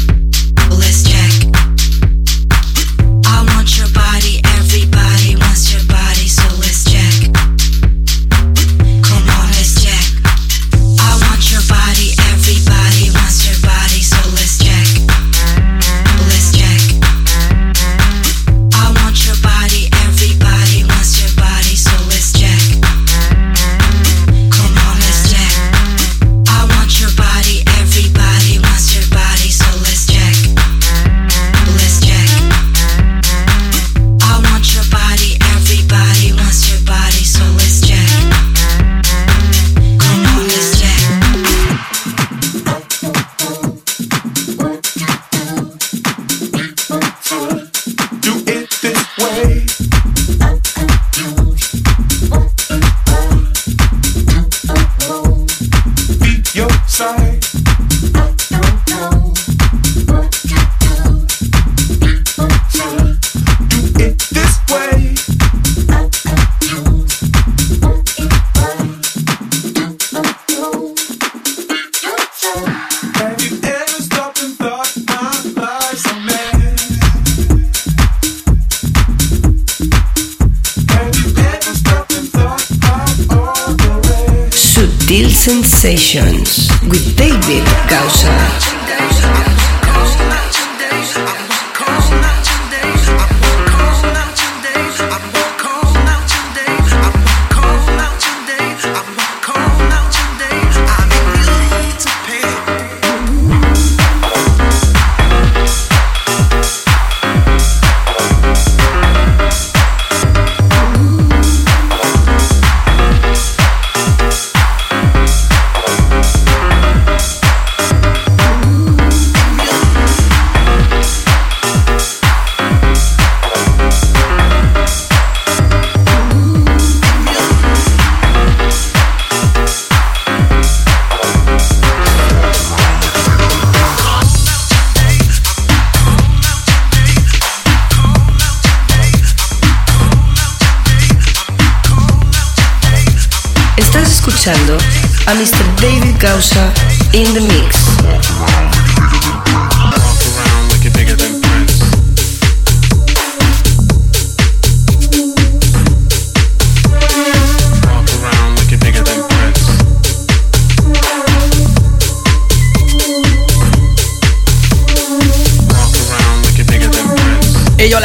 David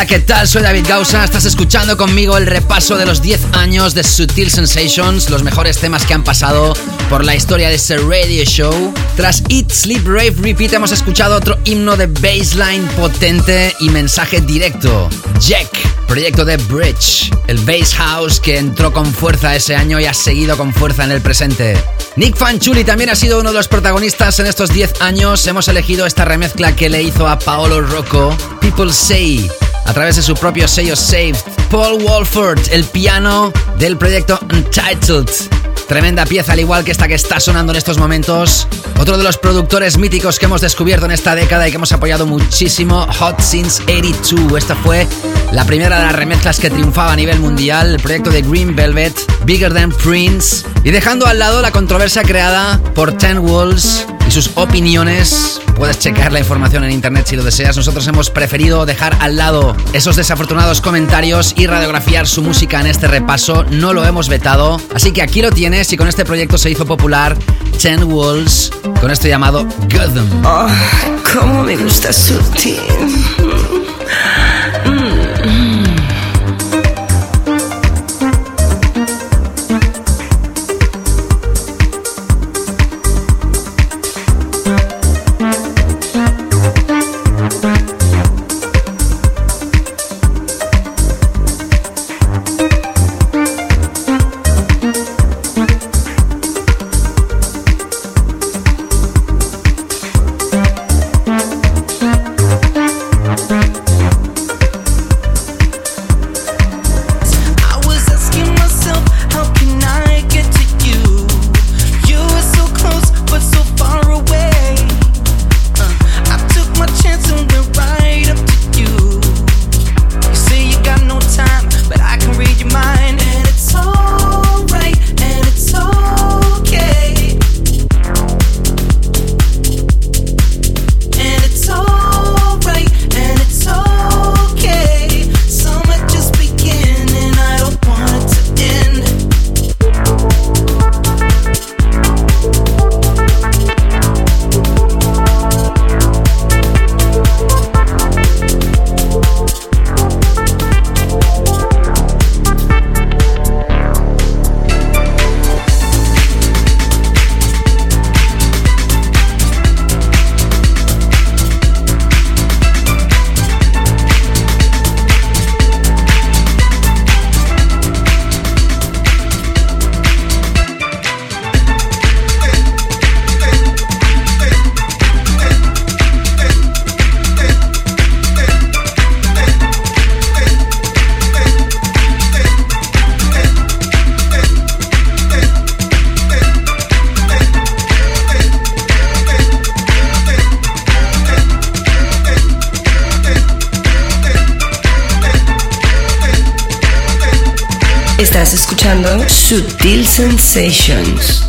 ¿qué tal? Soy David Gausa. Estás escuchando conmigo el repaso de los 10 años de Sutil Sensations, los mejores temas que han pasado por la historia de ese radio show. Tras Eat, Sleep, Rave, Repeat, hemos escuchado otro himno de baseline potente y mensaje directo. Jack, proyecto de Bridge, el bass house que entró con fuerza ese año y ha seguido con fuerza en el presente. Nick Fanchuli también ha sido uno de los protagonistas en estos 10 años. Hemos elegido esta remezcla que le hizo a Paolo Rocco, People Say, a través de su propio sello Saved. Paul Walford, el piano del proyecto Untitled. Tremenda pieza, al igual que esta que está sonando en estos momentos. Otro de los productores míticos que hemos descubierto en esta década y que hemos apoyado muchísimo, Hot Since 82. Esta fue la primera de las remezclas que triunfaba a nivel mundial, el proyecto de Green Velvet, Bigger Than Prince. Y dejando al lado la controversia creada por Ten Walls y sus opiniones. Puedes checar la información en internet si lo deseas. Nosotros hemos preferido dejar al lado esos desafortunados comentarios y radiografiar su música en este repaso. No lo hemos vetado. Así que aquí lo tienes y con este proyecto se hizo popular Ten Walls con esto llamado Gotham. Oh, cómo me gusta Sutil. Thank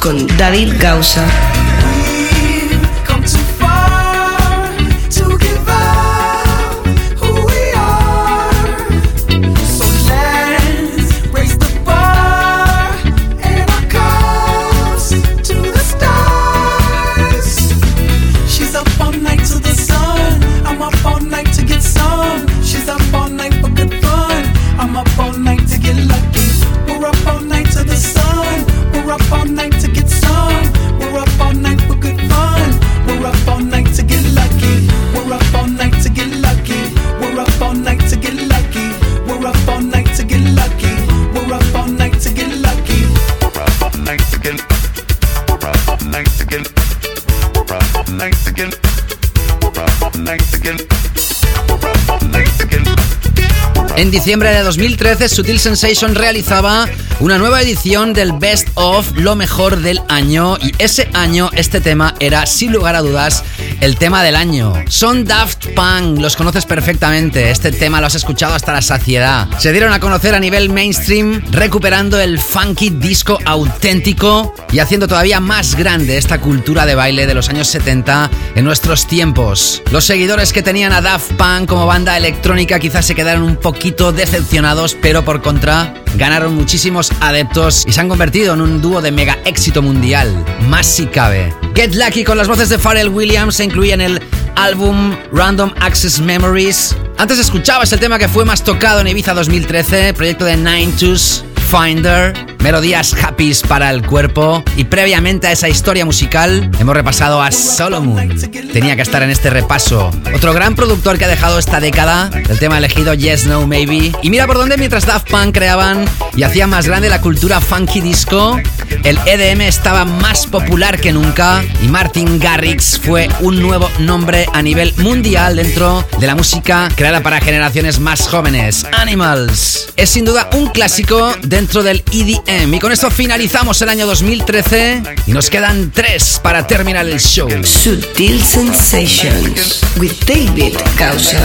Con David Gausa. En diciembre de 2013, Sutil Sensation realizaba una nueva edición del Best of Lo mejor del año. Y ese año este tema era sin lugar a dudas el tema del año. Son Daft Punk, los conoces perfectamente, este tema lo has escuchado hasta la saciedad. Se dieron a conocer a nivel mainstream recuperando el funky disco auténtico y haciendo todavía más grande esta cultura de baile de los años 70 en nuestros tiempos. Los seguidores que tenían a Daft Punk como banda electrónica quizás se quedaron un poquito decepcionados, pero por contra ganaron muchísimos adeptos y se han convertido en un dúo de mega éxito mundial, más si cabe. Get Lucky con las voces de Pharrell Williams se incluye en el álbum Random Access Memories. Antes escuchabas el tema que fue más tocado en Ibiza 2013, proyecto de Nine Twos, Finder, melodías happys para el cuerpo y previamente a esa historia musical hemos repasado a Solomon. Tenía que estar en este repaso. Otro gran productor que ha dejado esta década, el tema elegido Yes, No, Maybe. Y mira por dónde mientras Daft Punk creaban y hacían más grande la cultura funky disco, el EDM estaba más popular que nunca y Martin Garrix fue un nuevo nombre a nivel mundial dentro de la música creada para generaciones más jóvenes. Animals. Es sin duda un clásico dentro del EDM. Y con esto finalizamos el año 2013 y nos quedan tres para terminar el show. Sutil Sensations with David Gausa.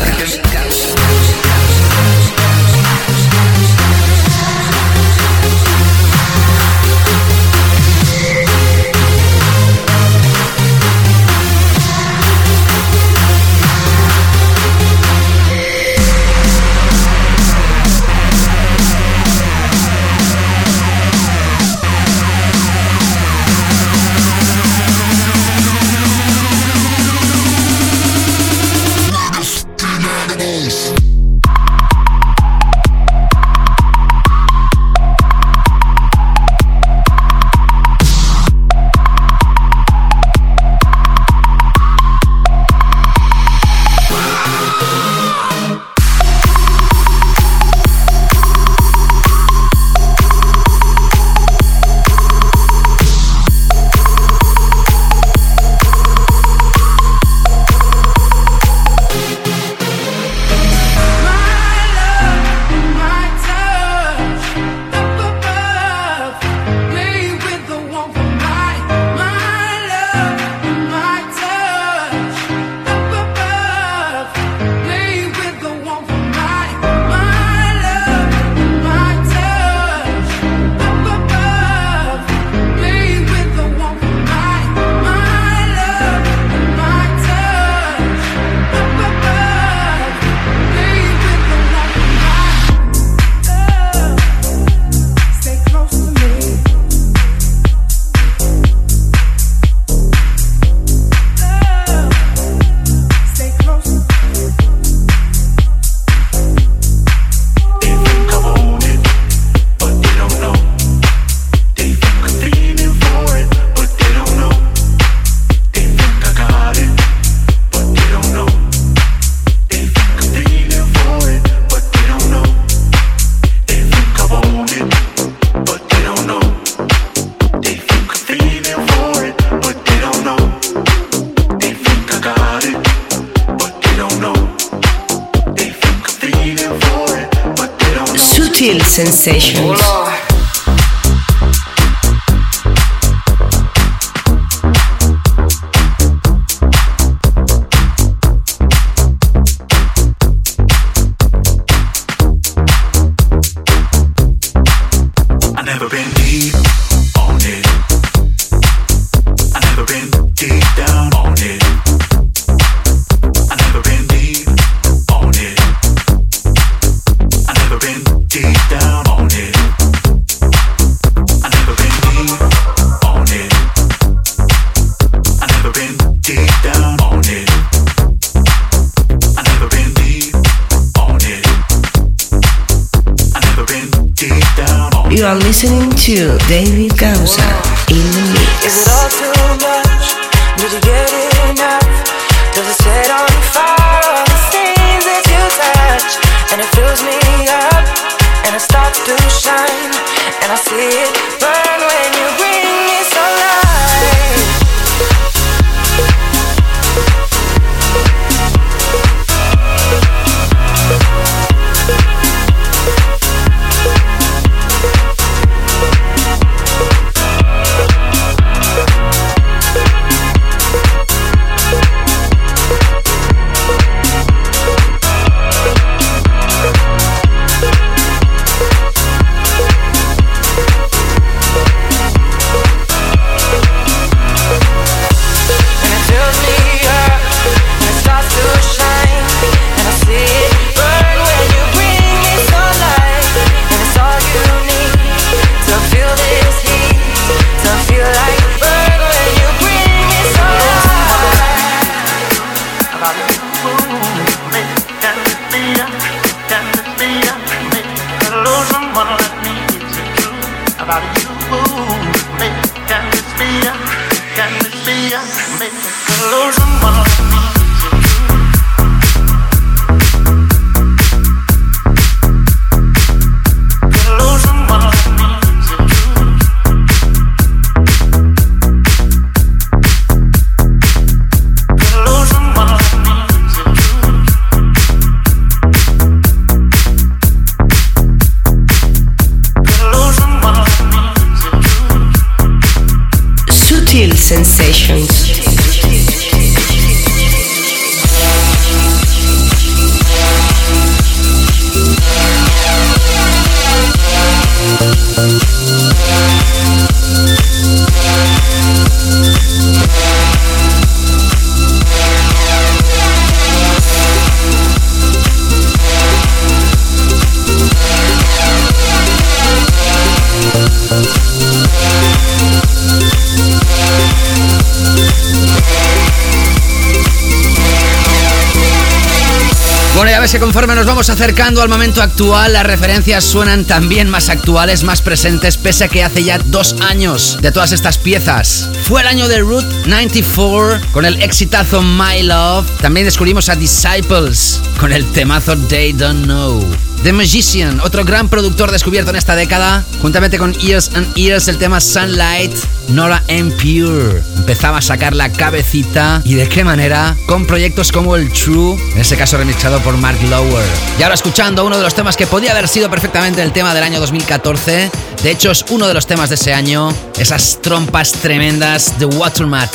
Acercando al momento actual, las referencias suenan también más actuales, más presentes, pese a que hace ya dos años de todas estas piezas. Fue el año de Route 94 con el exitazo My Love. También descubrimos a Disciples con el temazo They Don't Know. The Magician, otro gran productor descubierto en esta década, juntamente con Ears and Ears, el tema Sunlight, Nora M. Pure. Empezaba a sacar la cabecita y de qué manera, con proyectos como el True, en ese caso remixado por Mark Lower. Y ahora escuchando uno de los temas que podía haber sido perfectamente el tema del año 2014, de hecho es uno de los temas de ese año, esas trompas tremendas de Watermat,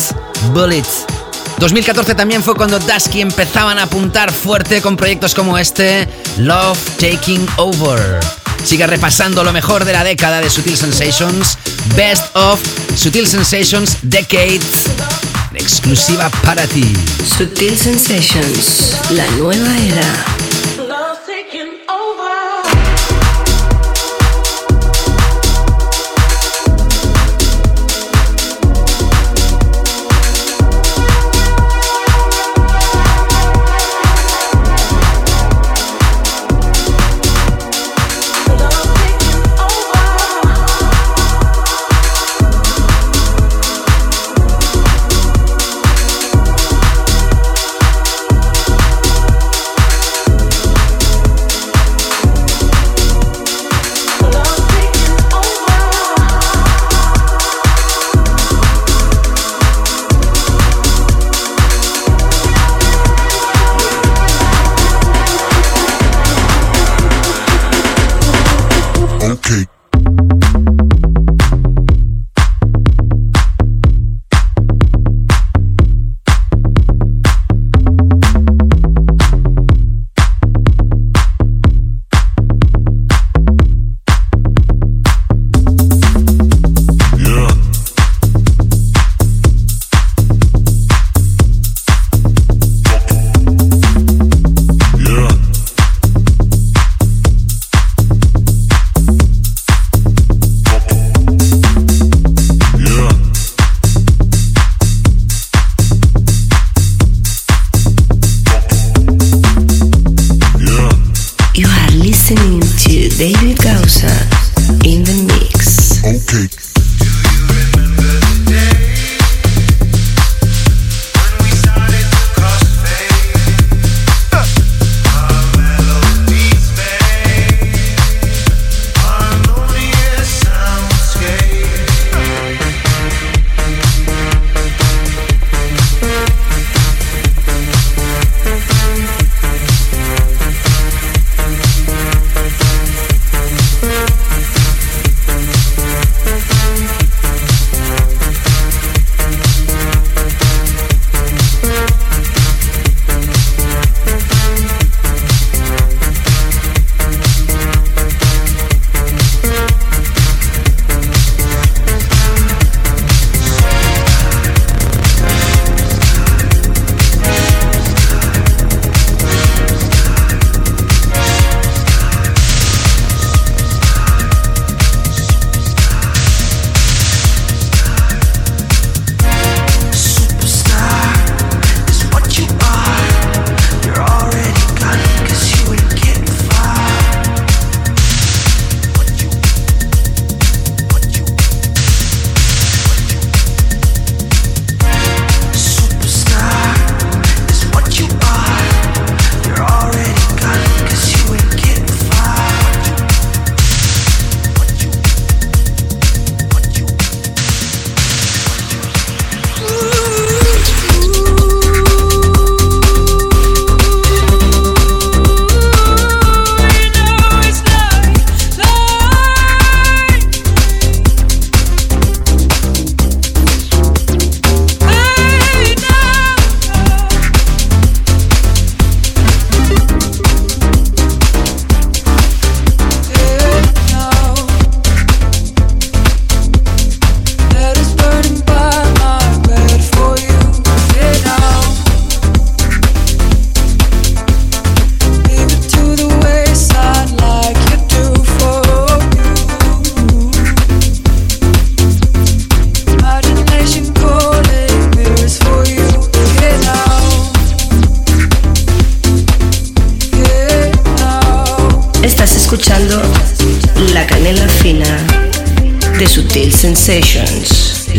Bullet. 2014 también fue cuando Dusky empezaban a apuntar fuerte con proyectos como este, Love Taking Over. Sigue repasando lo mejor de la década de Sutil Sensations, Best of Sutil Sensations Decades, exclusiva para ti. Sutil Sensations, la nueva era.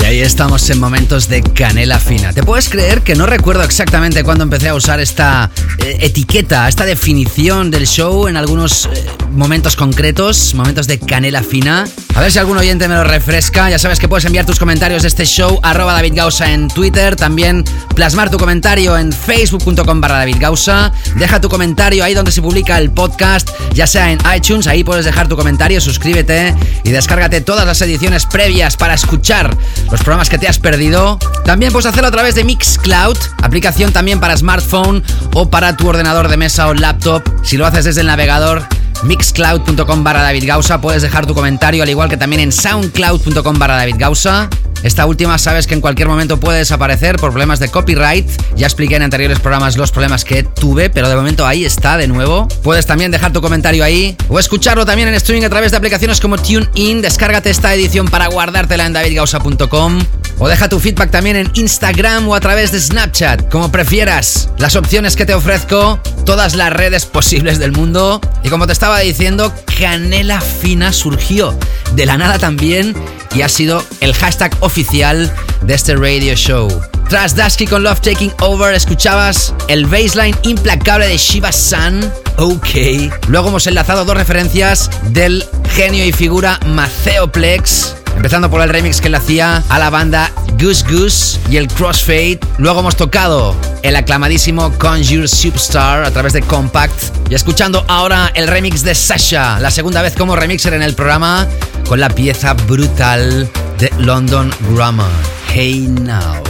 Y ahí estamos en momentos de canela fina. ¿Te puedes creer que no recuerdo exactamente cuándo empecé a usar esta eh, etiqueta, esta definición del show en algunos eh, momentos concretos, momentos de canela fina? A ver si algún oyente me lo refresca. Ya sabes que puedes enviar tus comentarios de este show, arroba David Gausa en Twitter, también plasmar tu comentario en facebook.com barra David Gausa. Deja tu comentario ahí donde se publica el podcast, ya sea en iTunes, ahí puedes dejar tu comentario, suscríbete y descárgate todas las ediciones previas para escuchar los programas que te has perdido. También puedes hacerlo a través de Mixcloud, aplicación también para smartphone o para tu ordenador de mesa o laptop. Si lo haces desde el navegador, mixcloud.com barra David Gausa. Puedes dejar tu comentario, al igual que también en soundcloud.com barra David Gausa. Esta última sabes que en cualquier momento puede desaparecer por problemas de copyright. Ya expliqué en anteriores programas los problemas que tuve, pero de momento ahí está de nuevo. Puedes también dejar tu comentario ahí o escucharlo también en streaming a través de aplicaciones como TuneIn. Descárgate esta edición para guardártela en davidgausa.com o deja tu feedback también en Instagram o a través de Snapchat, como prefieras. Las opciones que te ofrezco, todas las redes posibles del mundo. Y como te estaba diciendo, Canela Fina surgió de la nada también y ha sido el hashtag oficial de este radio show. Tras Dusky con Love Taking Over, escuchabas el baseline implacable de Shiva San. Ok. Luego hemos enlazado dos referencias del genio y figura Maceoplex. Empezando por el remix que le hacía a la banda Goose Goose y el Crossfade. Luego hemos tocado el aclamadísimo Conjure Superstar a través de Compact. Y escuchando ahora el remix de Sasha, la segunda vez como remixer en el programa, con la pieza brutal de London Grammar. Hey Now.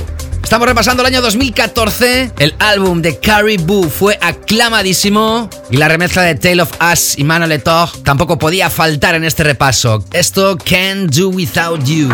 Estamos repasando el año 2014. El álbum de Carrie Boo fue aclamadísimo. Y la remezcla de Tale of Us y Eto'o tampoco podía faltar en este repaso. Esto Can't Do Without You.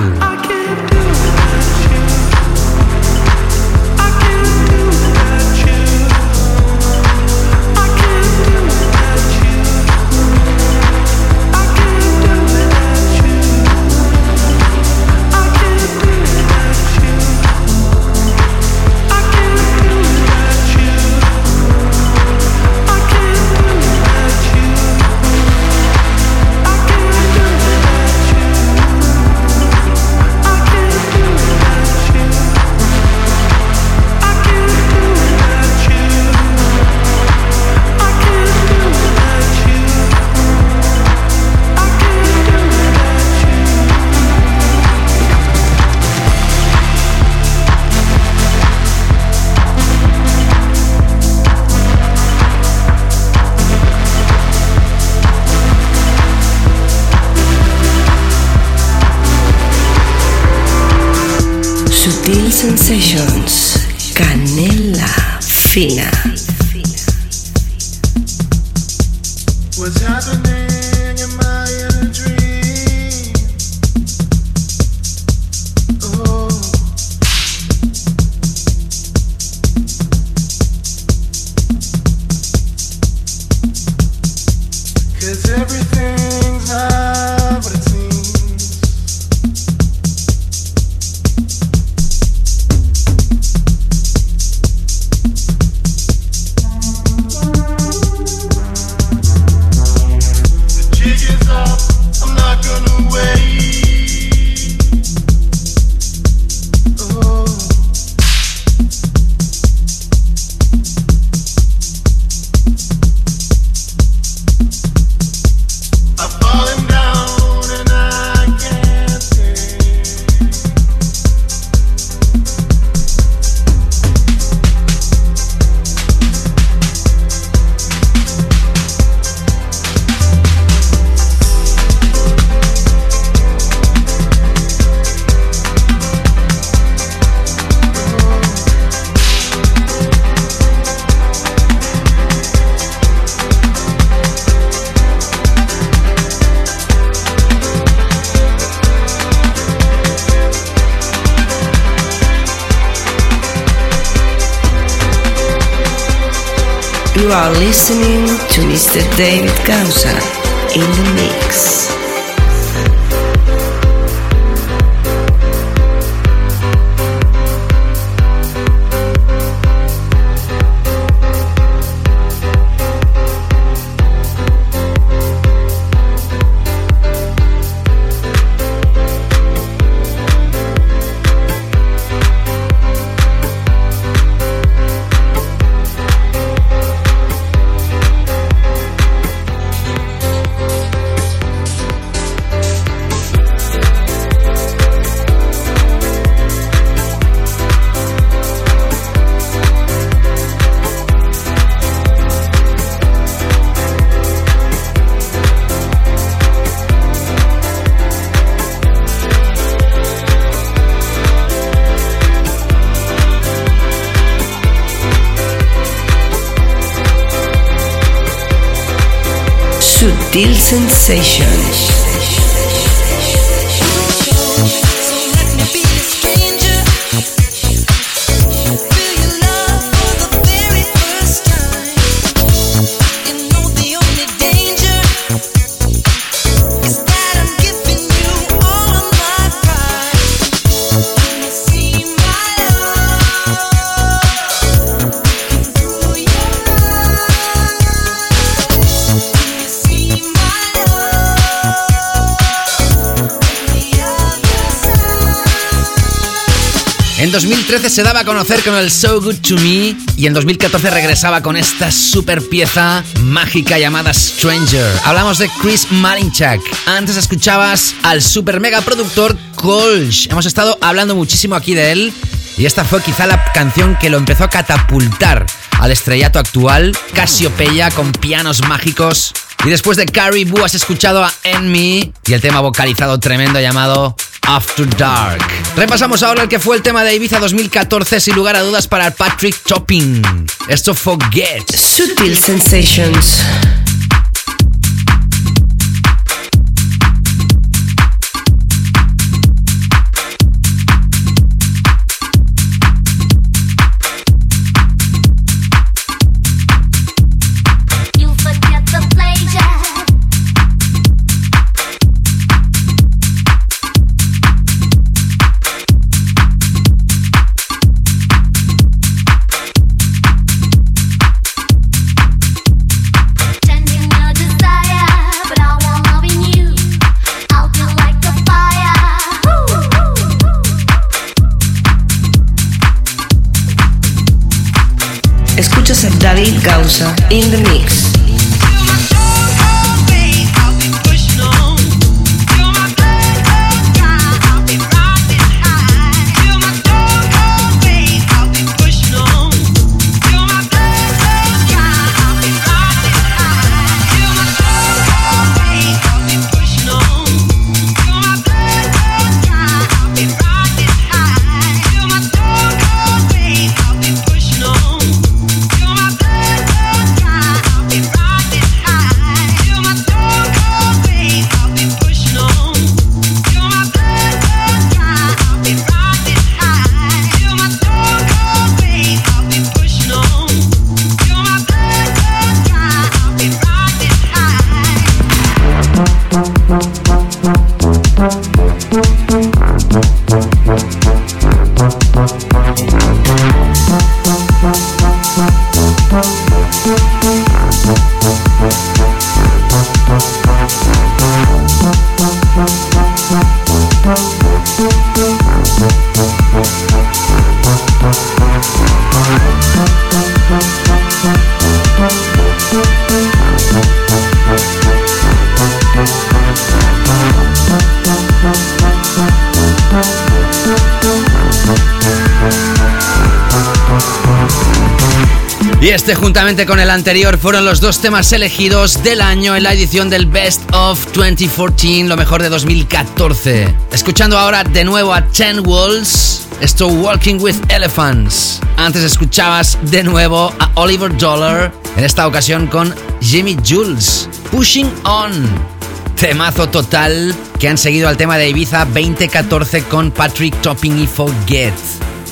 Sutil listening to Mr. David Gausa in the mix. Sutil 2013 se daba a conocer con el So Good to Me y en 2014 regresaba con esta super pieza mágica llamada Stranger. Hablamos de Chris Malinchak. Antes escuchabas al super mega productor Colch. Hemos estado hablando muchísimo aquí de él y esta fue quizá la canción que lo empezó a catapultar al estrellato actual. Casiopeya con pianos mágicos. Y después de Caribou has escuchado a Enemy y el tema vocalizado tremendo llamado After Dark. Repasamos ahora el que fue el tema de Ibiza 2014 sin lugar a dudas para Patrick Topping. Esto Forget. Sutil Sensations. David Gausa in the mix. Juntamente con el anterior fueron los dos temas elegidos del año en la edición del Best of 2014, lo mejor de 2014. Escuchando ahora de nuevo a Ten Walls, esto Walking with Elephants. Antes escuchabas de nuevo a Oliver Dollar, en esta ocasión con Jimmy Jules, Pushing On. Temazo total que han seguido al tema de Ibiza 2014 con Patrick Topping y Forget.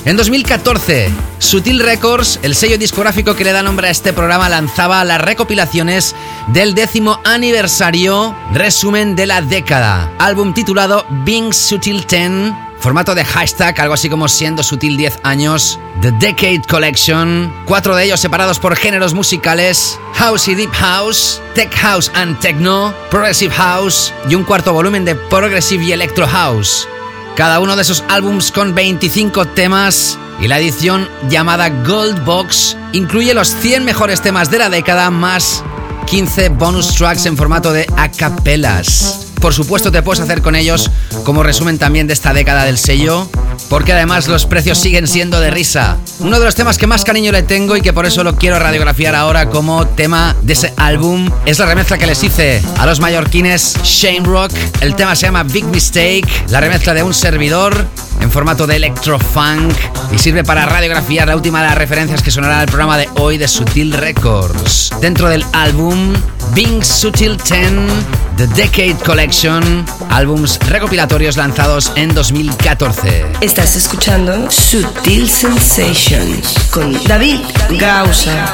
En 2014, Sutil Records, el sello discográfico que le da nombre a este programa, lanzaba las recopilaciones del décimo aniversario resumen de la década, álbum titulado Being Sutil 10, formato de hashtag, algo así como siendo sutil 10 años, The Decade Collection, cuatro de ellos separados por géneros musicales, House y Deep House, Tech House and Techno, Progressive House y un cuarto volumen de Progressive y Electro House. Cada uno de esos álbums con 25 temas y la edición llamada Gold Box incluye los 100 mejores temas de la década más 15 bonus tracks en formato de acapelas. Por supuesto te puedes hacer con ellos como resumen también de esta década del sello, porque además los precios siguen siendo de risa. Uno de los temas que más cariño le tengo y que por eso lo quiero radiografiar ahora como tema de ese álbum es la remezcla que les hice a los mallorquines Shane Rock. El tema se llama Big Mistake, la remezcla de un servidor en formato de electrofunk y sirve para radiografiar la última de las referencias que sonará al programa de hoy de Sutil Records. Dentro del álbum Bing Sutil 10, The Decade Collection, álbums recopilatorios lanzados en 2014. Estás escuchando Sutil Sensations con David Gausa.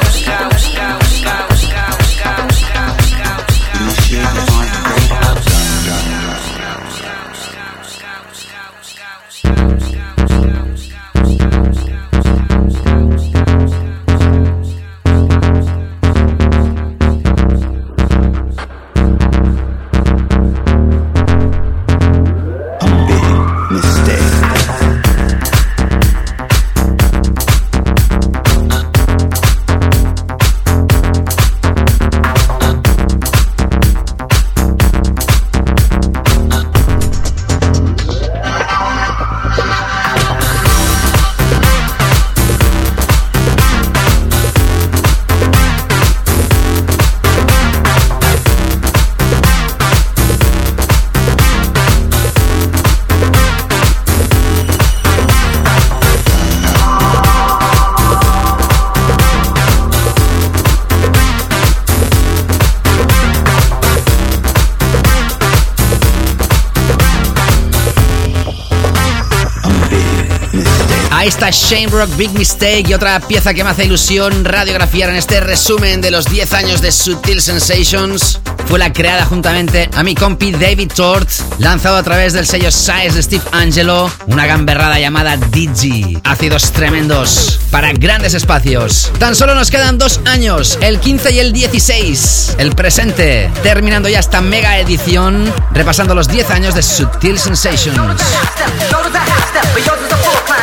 Está Shamrock, Big Mistake y otra pieza que me hace ilusión radiografiar en este resumen de los 10 años de Sutil Sensations. Fue la creada juntamente a mi compi David Tort, lanzado a través del sello Size de Steve Angelo, una gamberrada llamada Digi. Ácidos tremendos para grandes espacios. Tan solo nos quedan dos años, el 15 y el 16. El presente, terminando ya esta mega edición, repasando los 10 años de Sutil Sensations.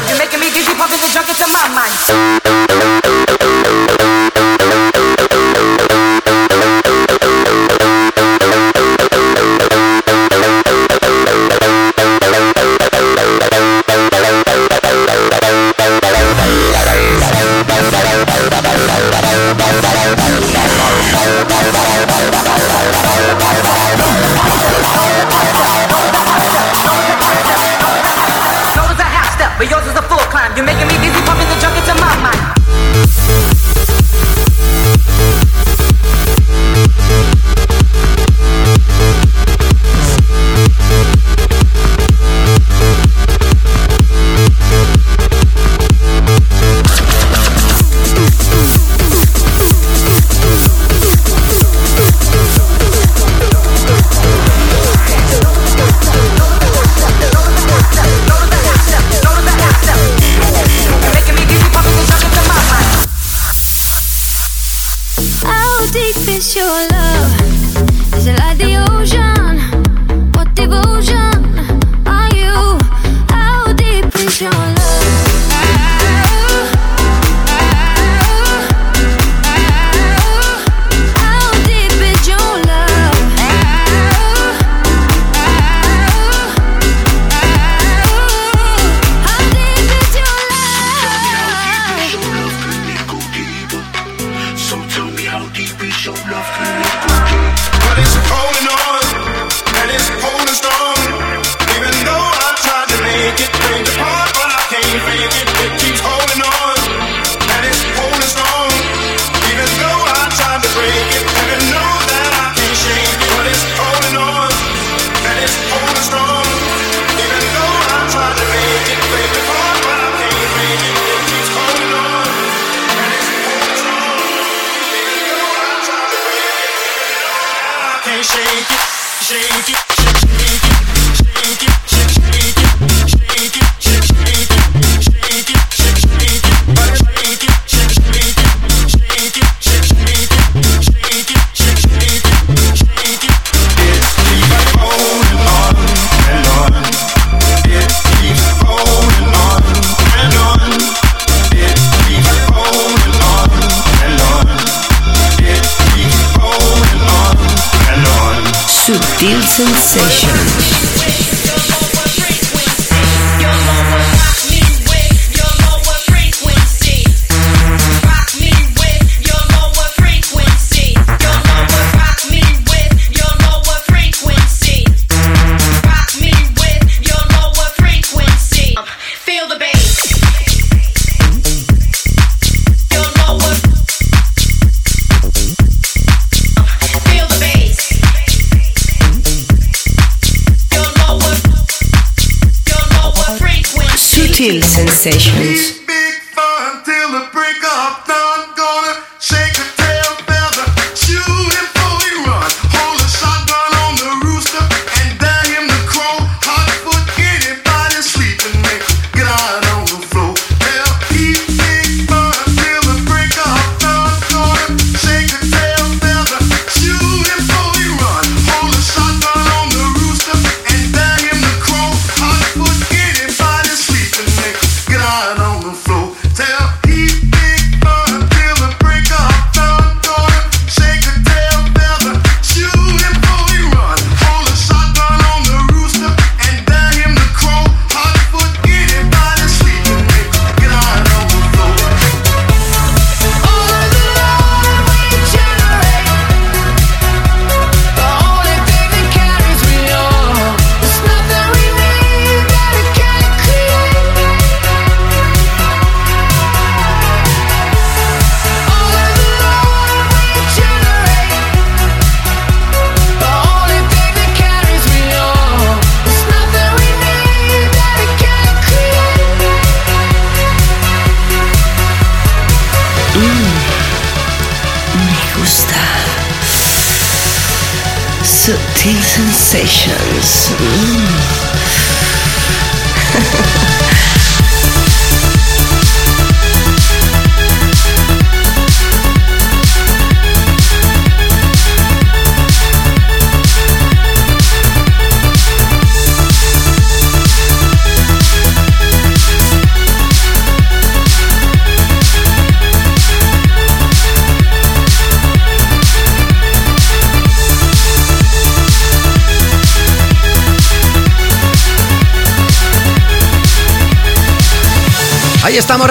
You're making me dizzy, pumping the junk into my mind.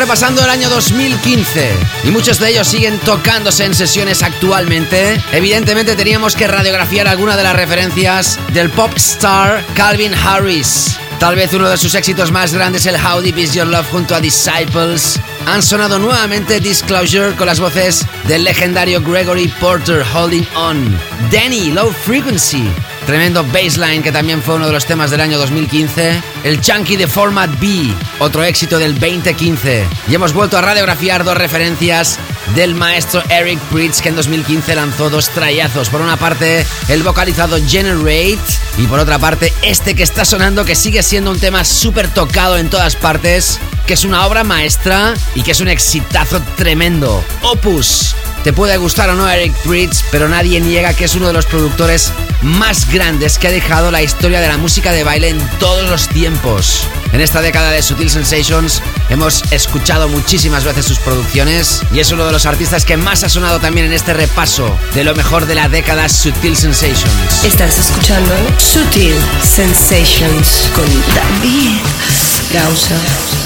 Repasando el año 2015 y muchos de ellos siguen tocándose en sesiones actualmente. Evidentemente teníamos que radiografiar alguna de las referencias del pop star Calvin Harris. Tal vez uno de sus éxitos más grandes, el How Deep Is Your Love junto a Disciples. Han sonado nuevamente Disclosure con las voces del legendario Gregory Porter Holding On. Danny Low Frequency. Tremendo baseline que también fue uno de los temas del año 2015. El Chunky de Format B, otro éxito del 2015. Y hemos vuelto a radiografiar dos referencias del maestro Eric Pritz que en 2015 lanzó dos trayazos. Por una parte, el vocalizado Generate y por otra parte, este que está sonando que sigue siendo un tema súper tocado en todas partes, que es una obra maestra y que es un exitazo tremendo. Opus. Te puede gustar o no Eric Pritz, pero nadie niega que es uno de los productores más grandes que ha dejado la historia de la música de baile en todos los tiempos. En esta década de Sutil Sensations hemos escuchado muchísimas veces sus producciones y es uno de los artistas que más ha sonado también en este repaso de lo mejor de la década Sutil Sensations. Estás escuchando Sutil Sensations con David Gausa.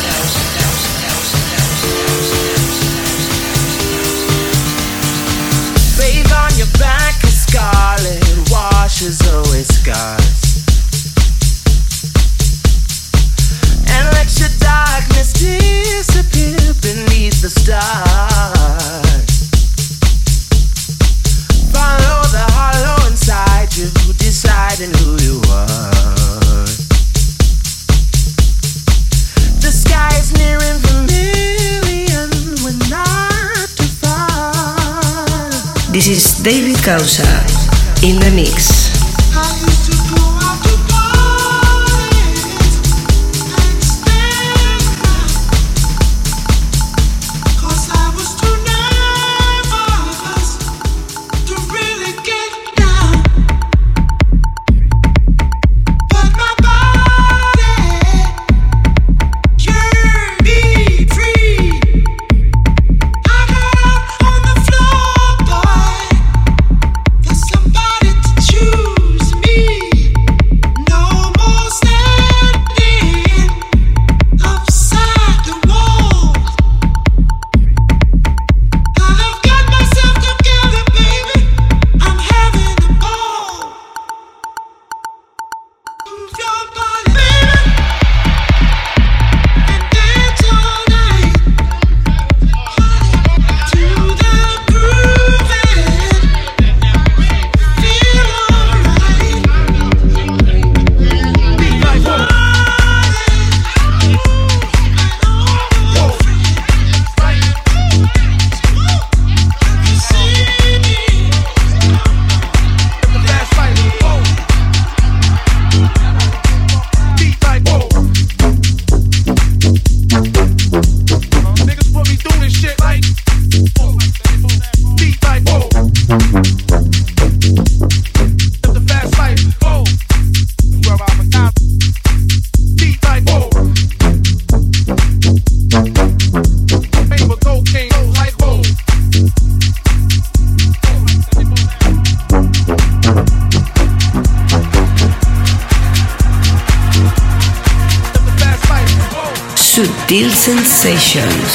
Sensations.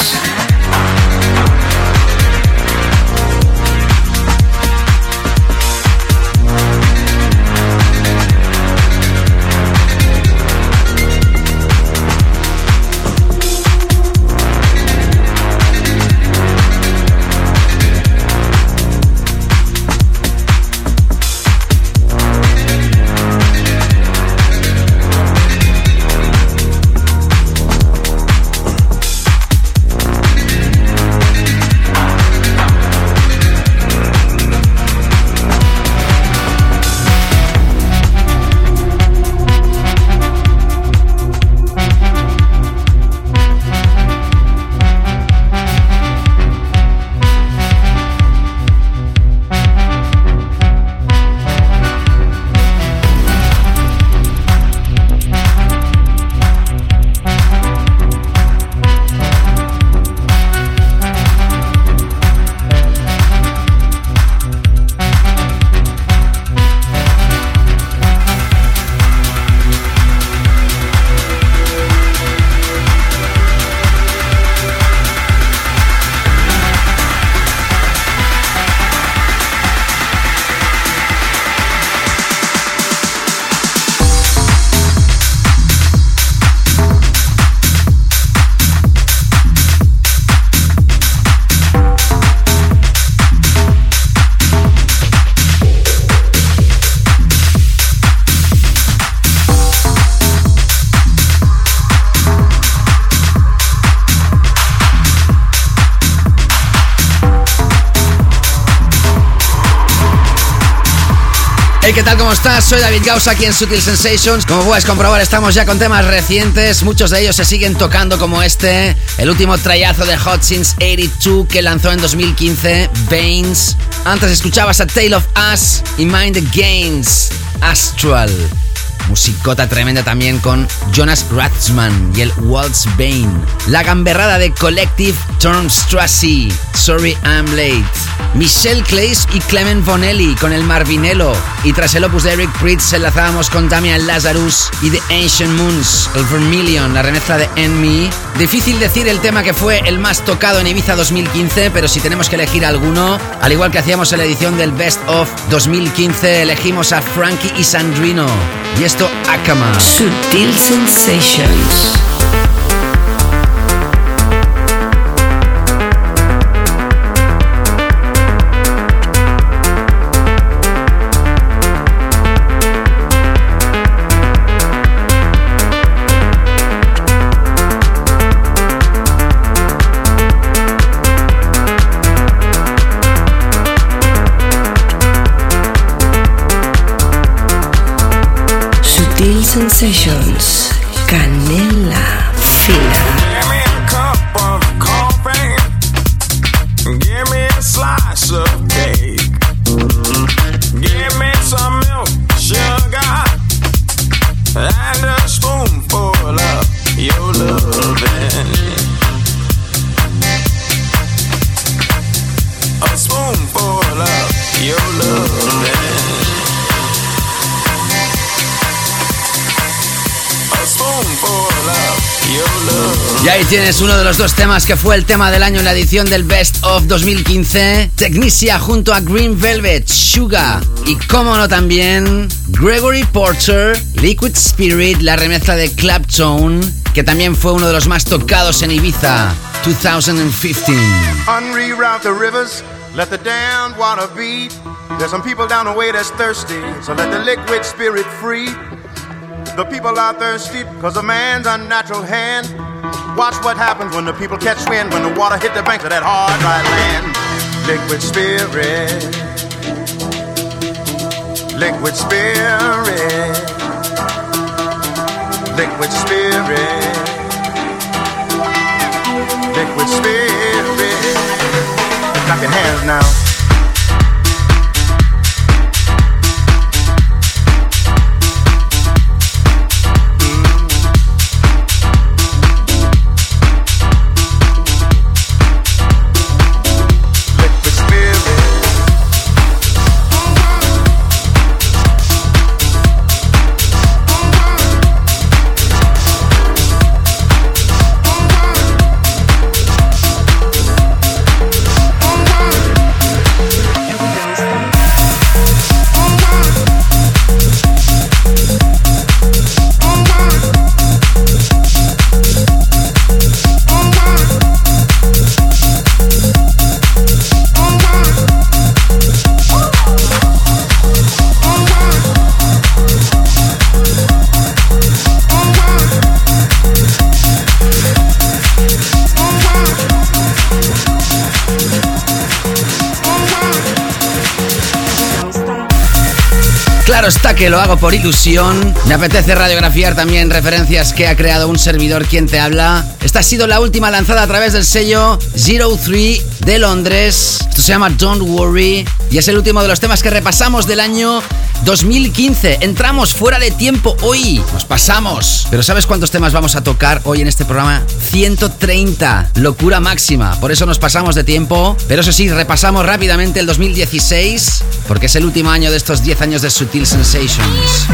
Tal? ¿Cómo estás? Soy David Gausa aquí en Sutil Sensations. Como puedes comprobar, estamos ya con temas recientes. Muchos de ellos se siguen tocando como este, el último trayazo de Hot Since 82 que lanzó en 2015, Veins. Antes escuchabas a Tale of Us y Mind Games, Astral. Musicota tremenda también con Jonas Ratzman y el Waltz Bane. La gamberrada de Collective Turn Sorry I'm Late. Michelle Clays y Clement Bonelli con el Marvinello. Y tras el opus de Eric Pritz enlazábamos con Damian Lazarus y The Ancient Moons, el Vermilion, la remezcla de Enemy. Difícil decir el tema que fue el más tocado en Ibiza 2015, pero si tenemos que elegir alguno, al igual que hacíamos en la edición del Best of 2015, elegimos a Frankie y Sandrino. Y esto Akama. Sutil Sensations. Sutil Sensations. Tienes uno de los dos temas que fue el tema del año en la edición del Best of 2015. Technicia junto a Green Velvet, Sugar. Y cómo no también, Gregory Porter, Liquid Spirit, la remezcla de Claptone, que también fue uno de los más tocados en Ibiza 2015. Unreroute the rivers, let the damned water be. There's some people down the way that's thirsty, so let the liquid spirit free. The people are thirsty because of man's unnatural hand. Watch what happens when the people catch wind, when the water hit the banks of that hard, dry land. Liquid spirit, liquid spirit, liquid spirit, liquid spirit. Clap your hands now. Está que lo hago por ilusión. Me apetece radiografiar también referencias que ha creado un servidor quien te habla. Esta ha sido la última lanzada a través del sello Zero Three de Londres. Esto se llama Don't Worry y es el último de los temas que repasamos del año 2015. Entramos fuera de tiempo hoy. Nos pasamos. Pero ¿sabes cuántos temas vamos a tocar hoy en este programa? 130. Locura máxima. Por eso nos pasamos de tiempo. Pero eso sí, repasamos rápidamente el 2016 porque es el último año de estos 10 años de Sutil Sensations.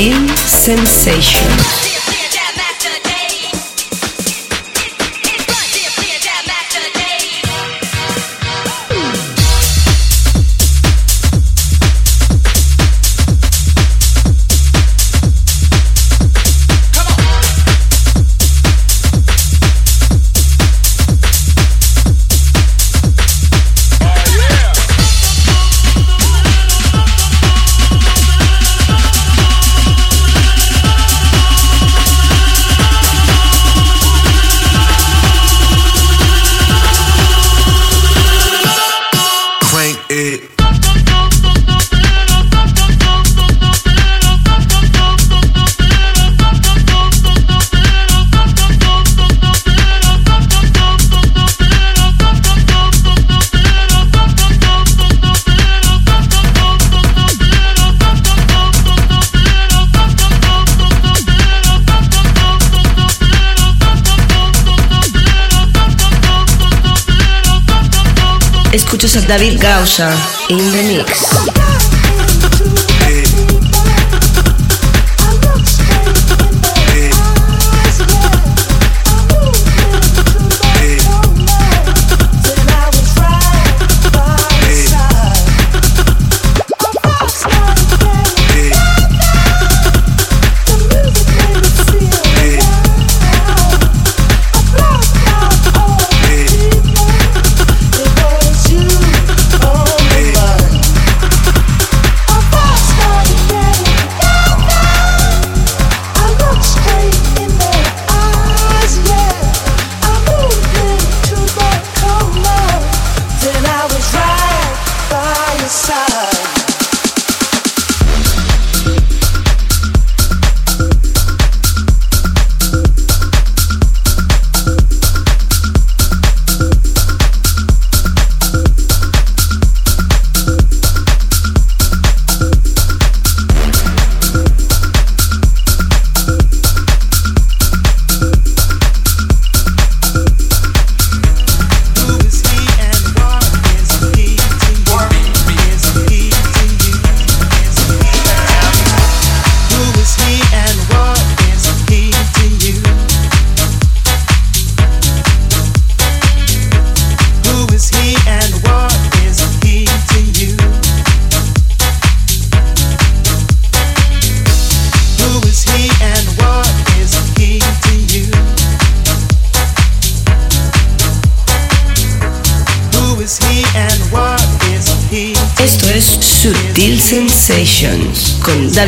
Sutil Sensations. David Gausa in the mix.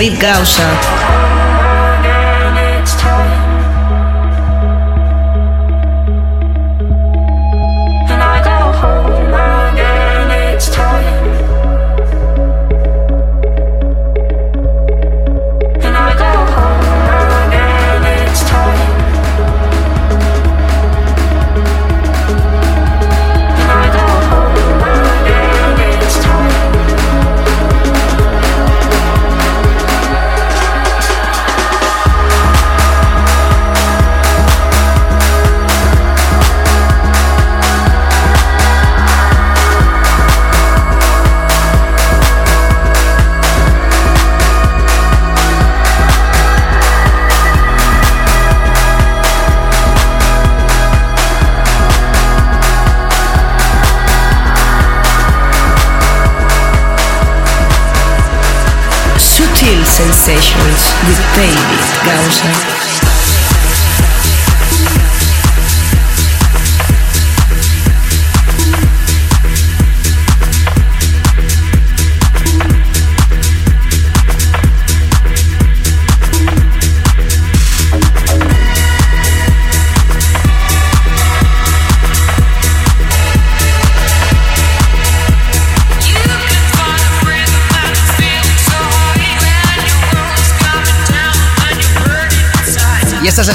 David Gausa.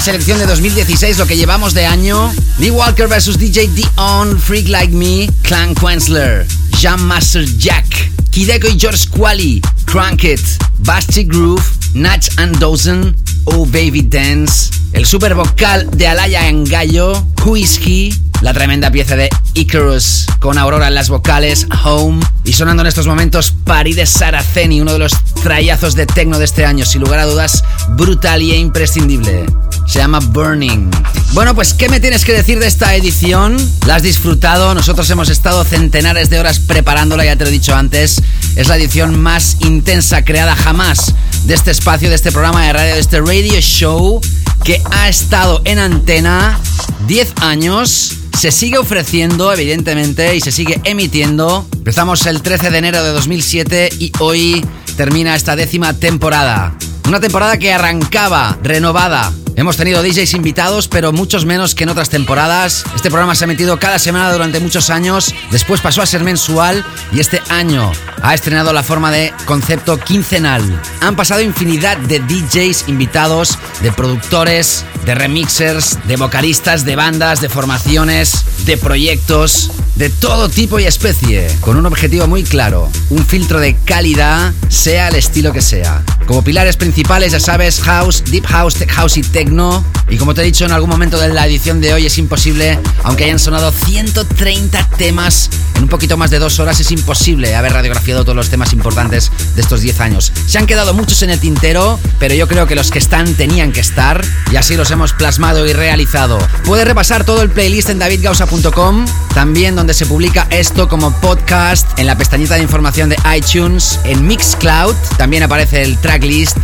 Selección de 2016, lo que llevamos de año. Lee Walker vs DJ Dion, Freak Like Me, Clan Quensler, Jam Master Jack, Kideko y George Qualley, Crank It, Basti Groove, Natch and Dozen, Oh Baby Dance, el super vocal de Alaya en Gallo, Whiskey, la tremenda pieza de Icarus con Aurora en las vocales, Home y sonando en estos momentos Paride Saraceni, uno de los trayazos de techno de este año, sin lugar a dudas, brutal e imprescindible. Se llama Burning. Bueno, pues ¿qué me tienes que decir de esta edición? ¿La has disfrutado? Nosotros hemos estado centenares de horas preparándola, ya te lo he dicho antes. Es la edición más intensa creada jamás de este espacio, de este programa de radio, de este radio show que ha estado en antena 10 años se sigue ofreciendo, evidentemente, y se sigue emitiendo. Empezamos el 13 de enero de 2007 y hoy termina esta décima temporada. Una temporada que arrancaba renovada. Hemos tenido DJs invitados, pero muchos menos que en otras temporadas. Este programa se ha emitido cada semana durante muchos años, después pasó a ser mensual y este año ha estrenado la forma de concepto quincenal. Han pasado infinidad de DJs invitados, de productores, de remixers, de vocalistas, de bandas, de formaciones, de proyectos, de todo tipo y especie, con un objetivo muy claro, un filtro de calidad, sea el estilo que sea. Como pilares principales, ya sabes, house, deep house, tech house y techno. Y como te he dicho en algún momento de la edición de hoy, es imposible, aunque hayan sonado 130 temas en un poquito más de dos horas, es imposible haber radiografiado todos los temas importantes de estos 10 años. Se han quedado muchos en el tintero, pero yo creo que los que están tenían que estar, y así los hemos plasmado y realizado. Puedes repasar todo el playlist en davidgausa.com, también donde se publica esto como podcast, en la pestañita de información de iTunes, en Mixcloud, también aparece el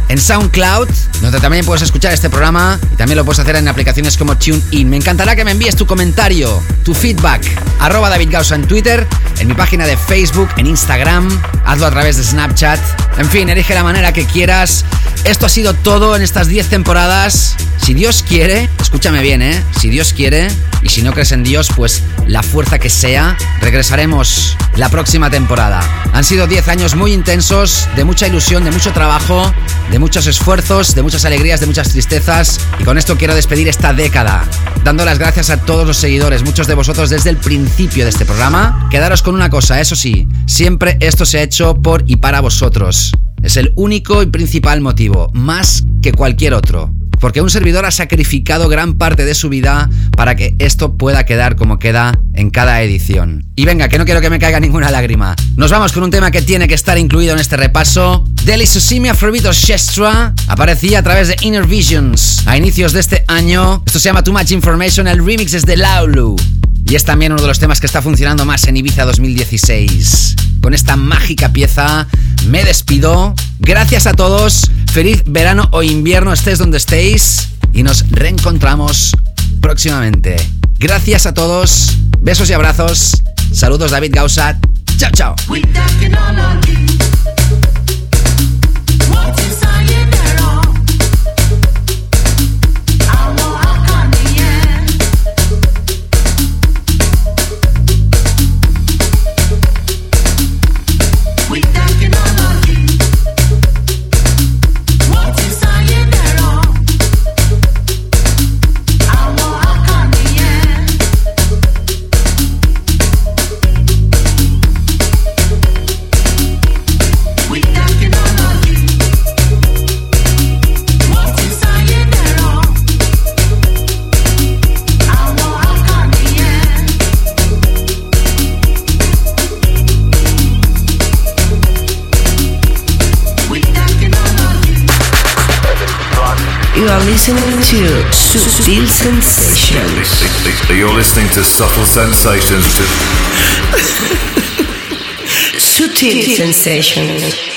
en SoundCloud, donde también puedes escuchar este programa y también lo puedes hacer en aplicaciones como TuneIn. Me encantará que me envíes tu comentario, tu feedback, arroba David Gausa en Twitter, en mi página de Facebook, en Instagram, hazlo a través de Snapchat, en fin, elige la manera que quieras. Esto ha sido todo en estas 10 temporadas. Si Dios quiere, escúchame bien, ¿eh? Si Dios quiere, y si no crees en Dios, pues la fuerza que sea, regresaremos la próxima temporada. Han sido 10 años muy intensos, de mucha ilusión, de mucho trabajo, de muchos esfuerzos, de muchas alegrías, de muchas tristezas. Y con esto quiero despedir esta década, dando las gracias a todos los seguidores, muchos de vosotros desde el principio de este programa. Quedaros con una cosa, eso sí, siempre esto se ha hecho por y para vosotros. Es el único y principal motivo, más que cualquier otro. Porque un servidor ha sacrificado gran parte de su vida para que esto pueda quedar como queda en cada edición. Y venga, que no quiero que me caiga ninguna lágrima. Nos vamos con un tema que tiene que estar incluido en este repaso. Deli Susimi Afrobeat Orchestra aparecía a través de Inner Visions a inicios de este año. Esto se llama Too Much Information, el remix es de Laulu. Y es también uno de los temas que está funcionando más en Ibiza 2016. Con esta mágica pieza me despido. Gracias a todos. Feliz verano o invierno, estés donde estéis. Y nos reencontramos próximamente. Gracias a todos. Besos y abrazos. Saludos David Gausa. Chao, chao. Listening to Subtle Sensations. You're listening to Subtle Sensations. Subtle Sensations.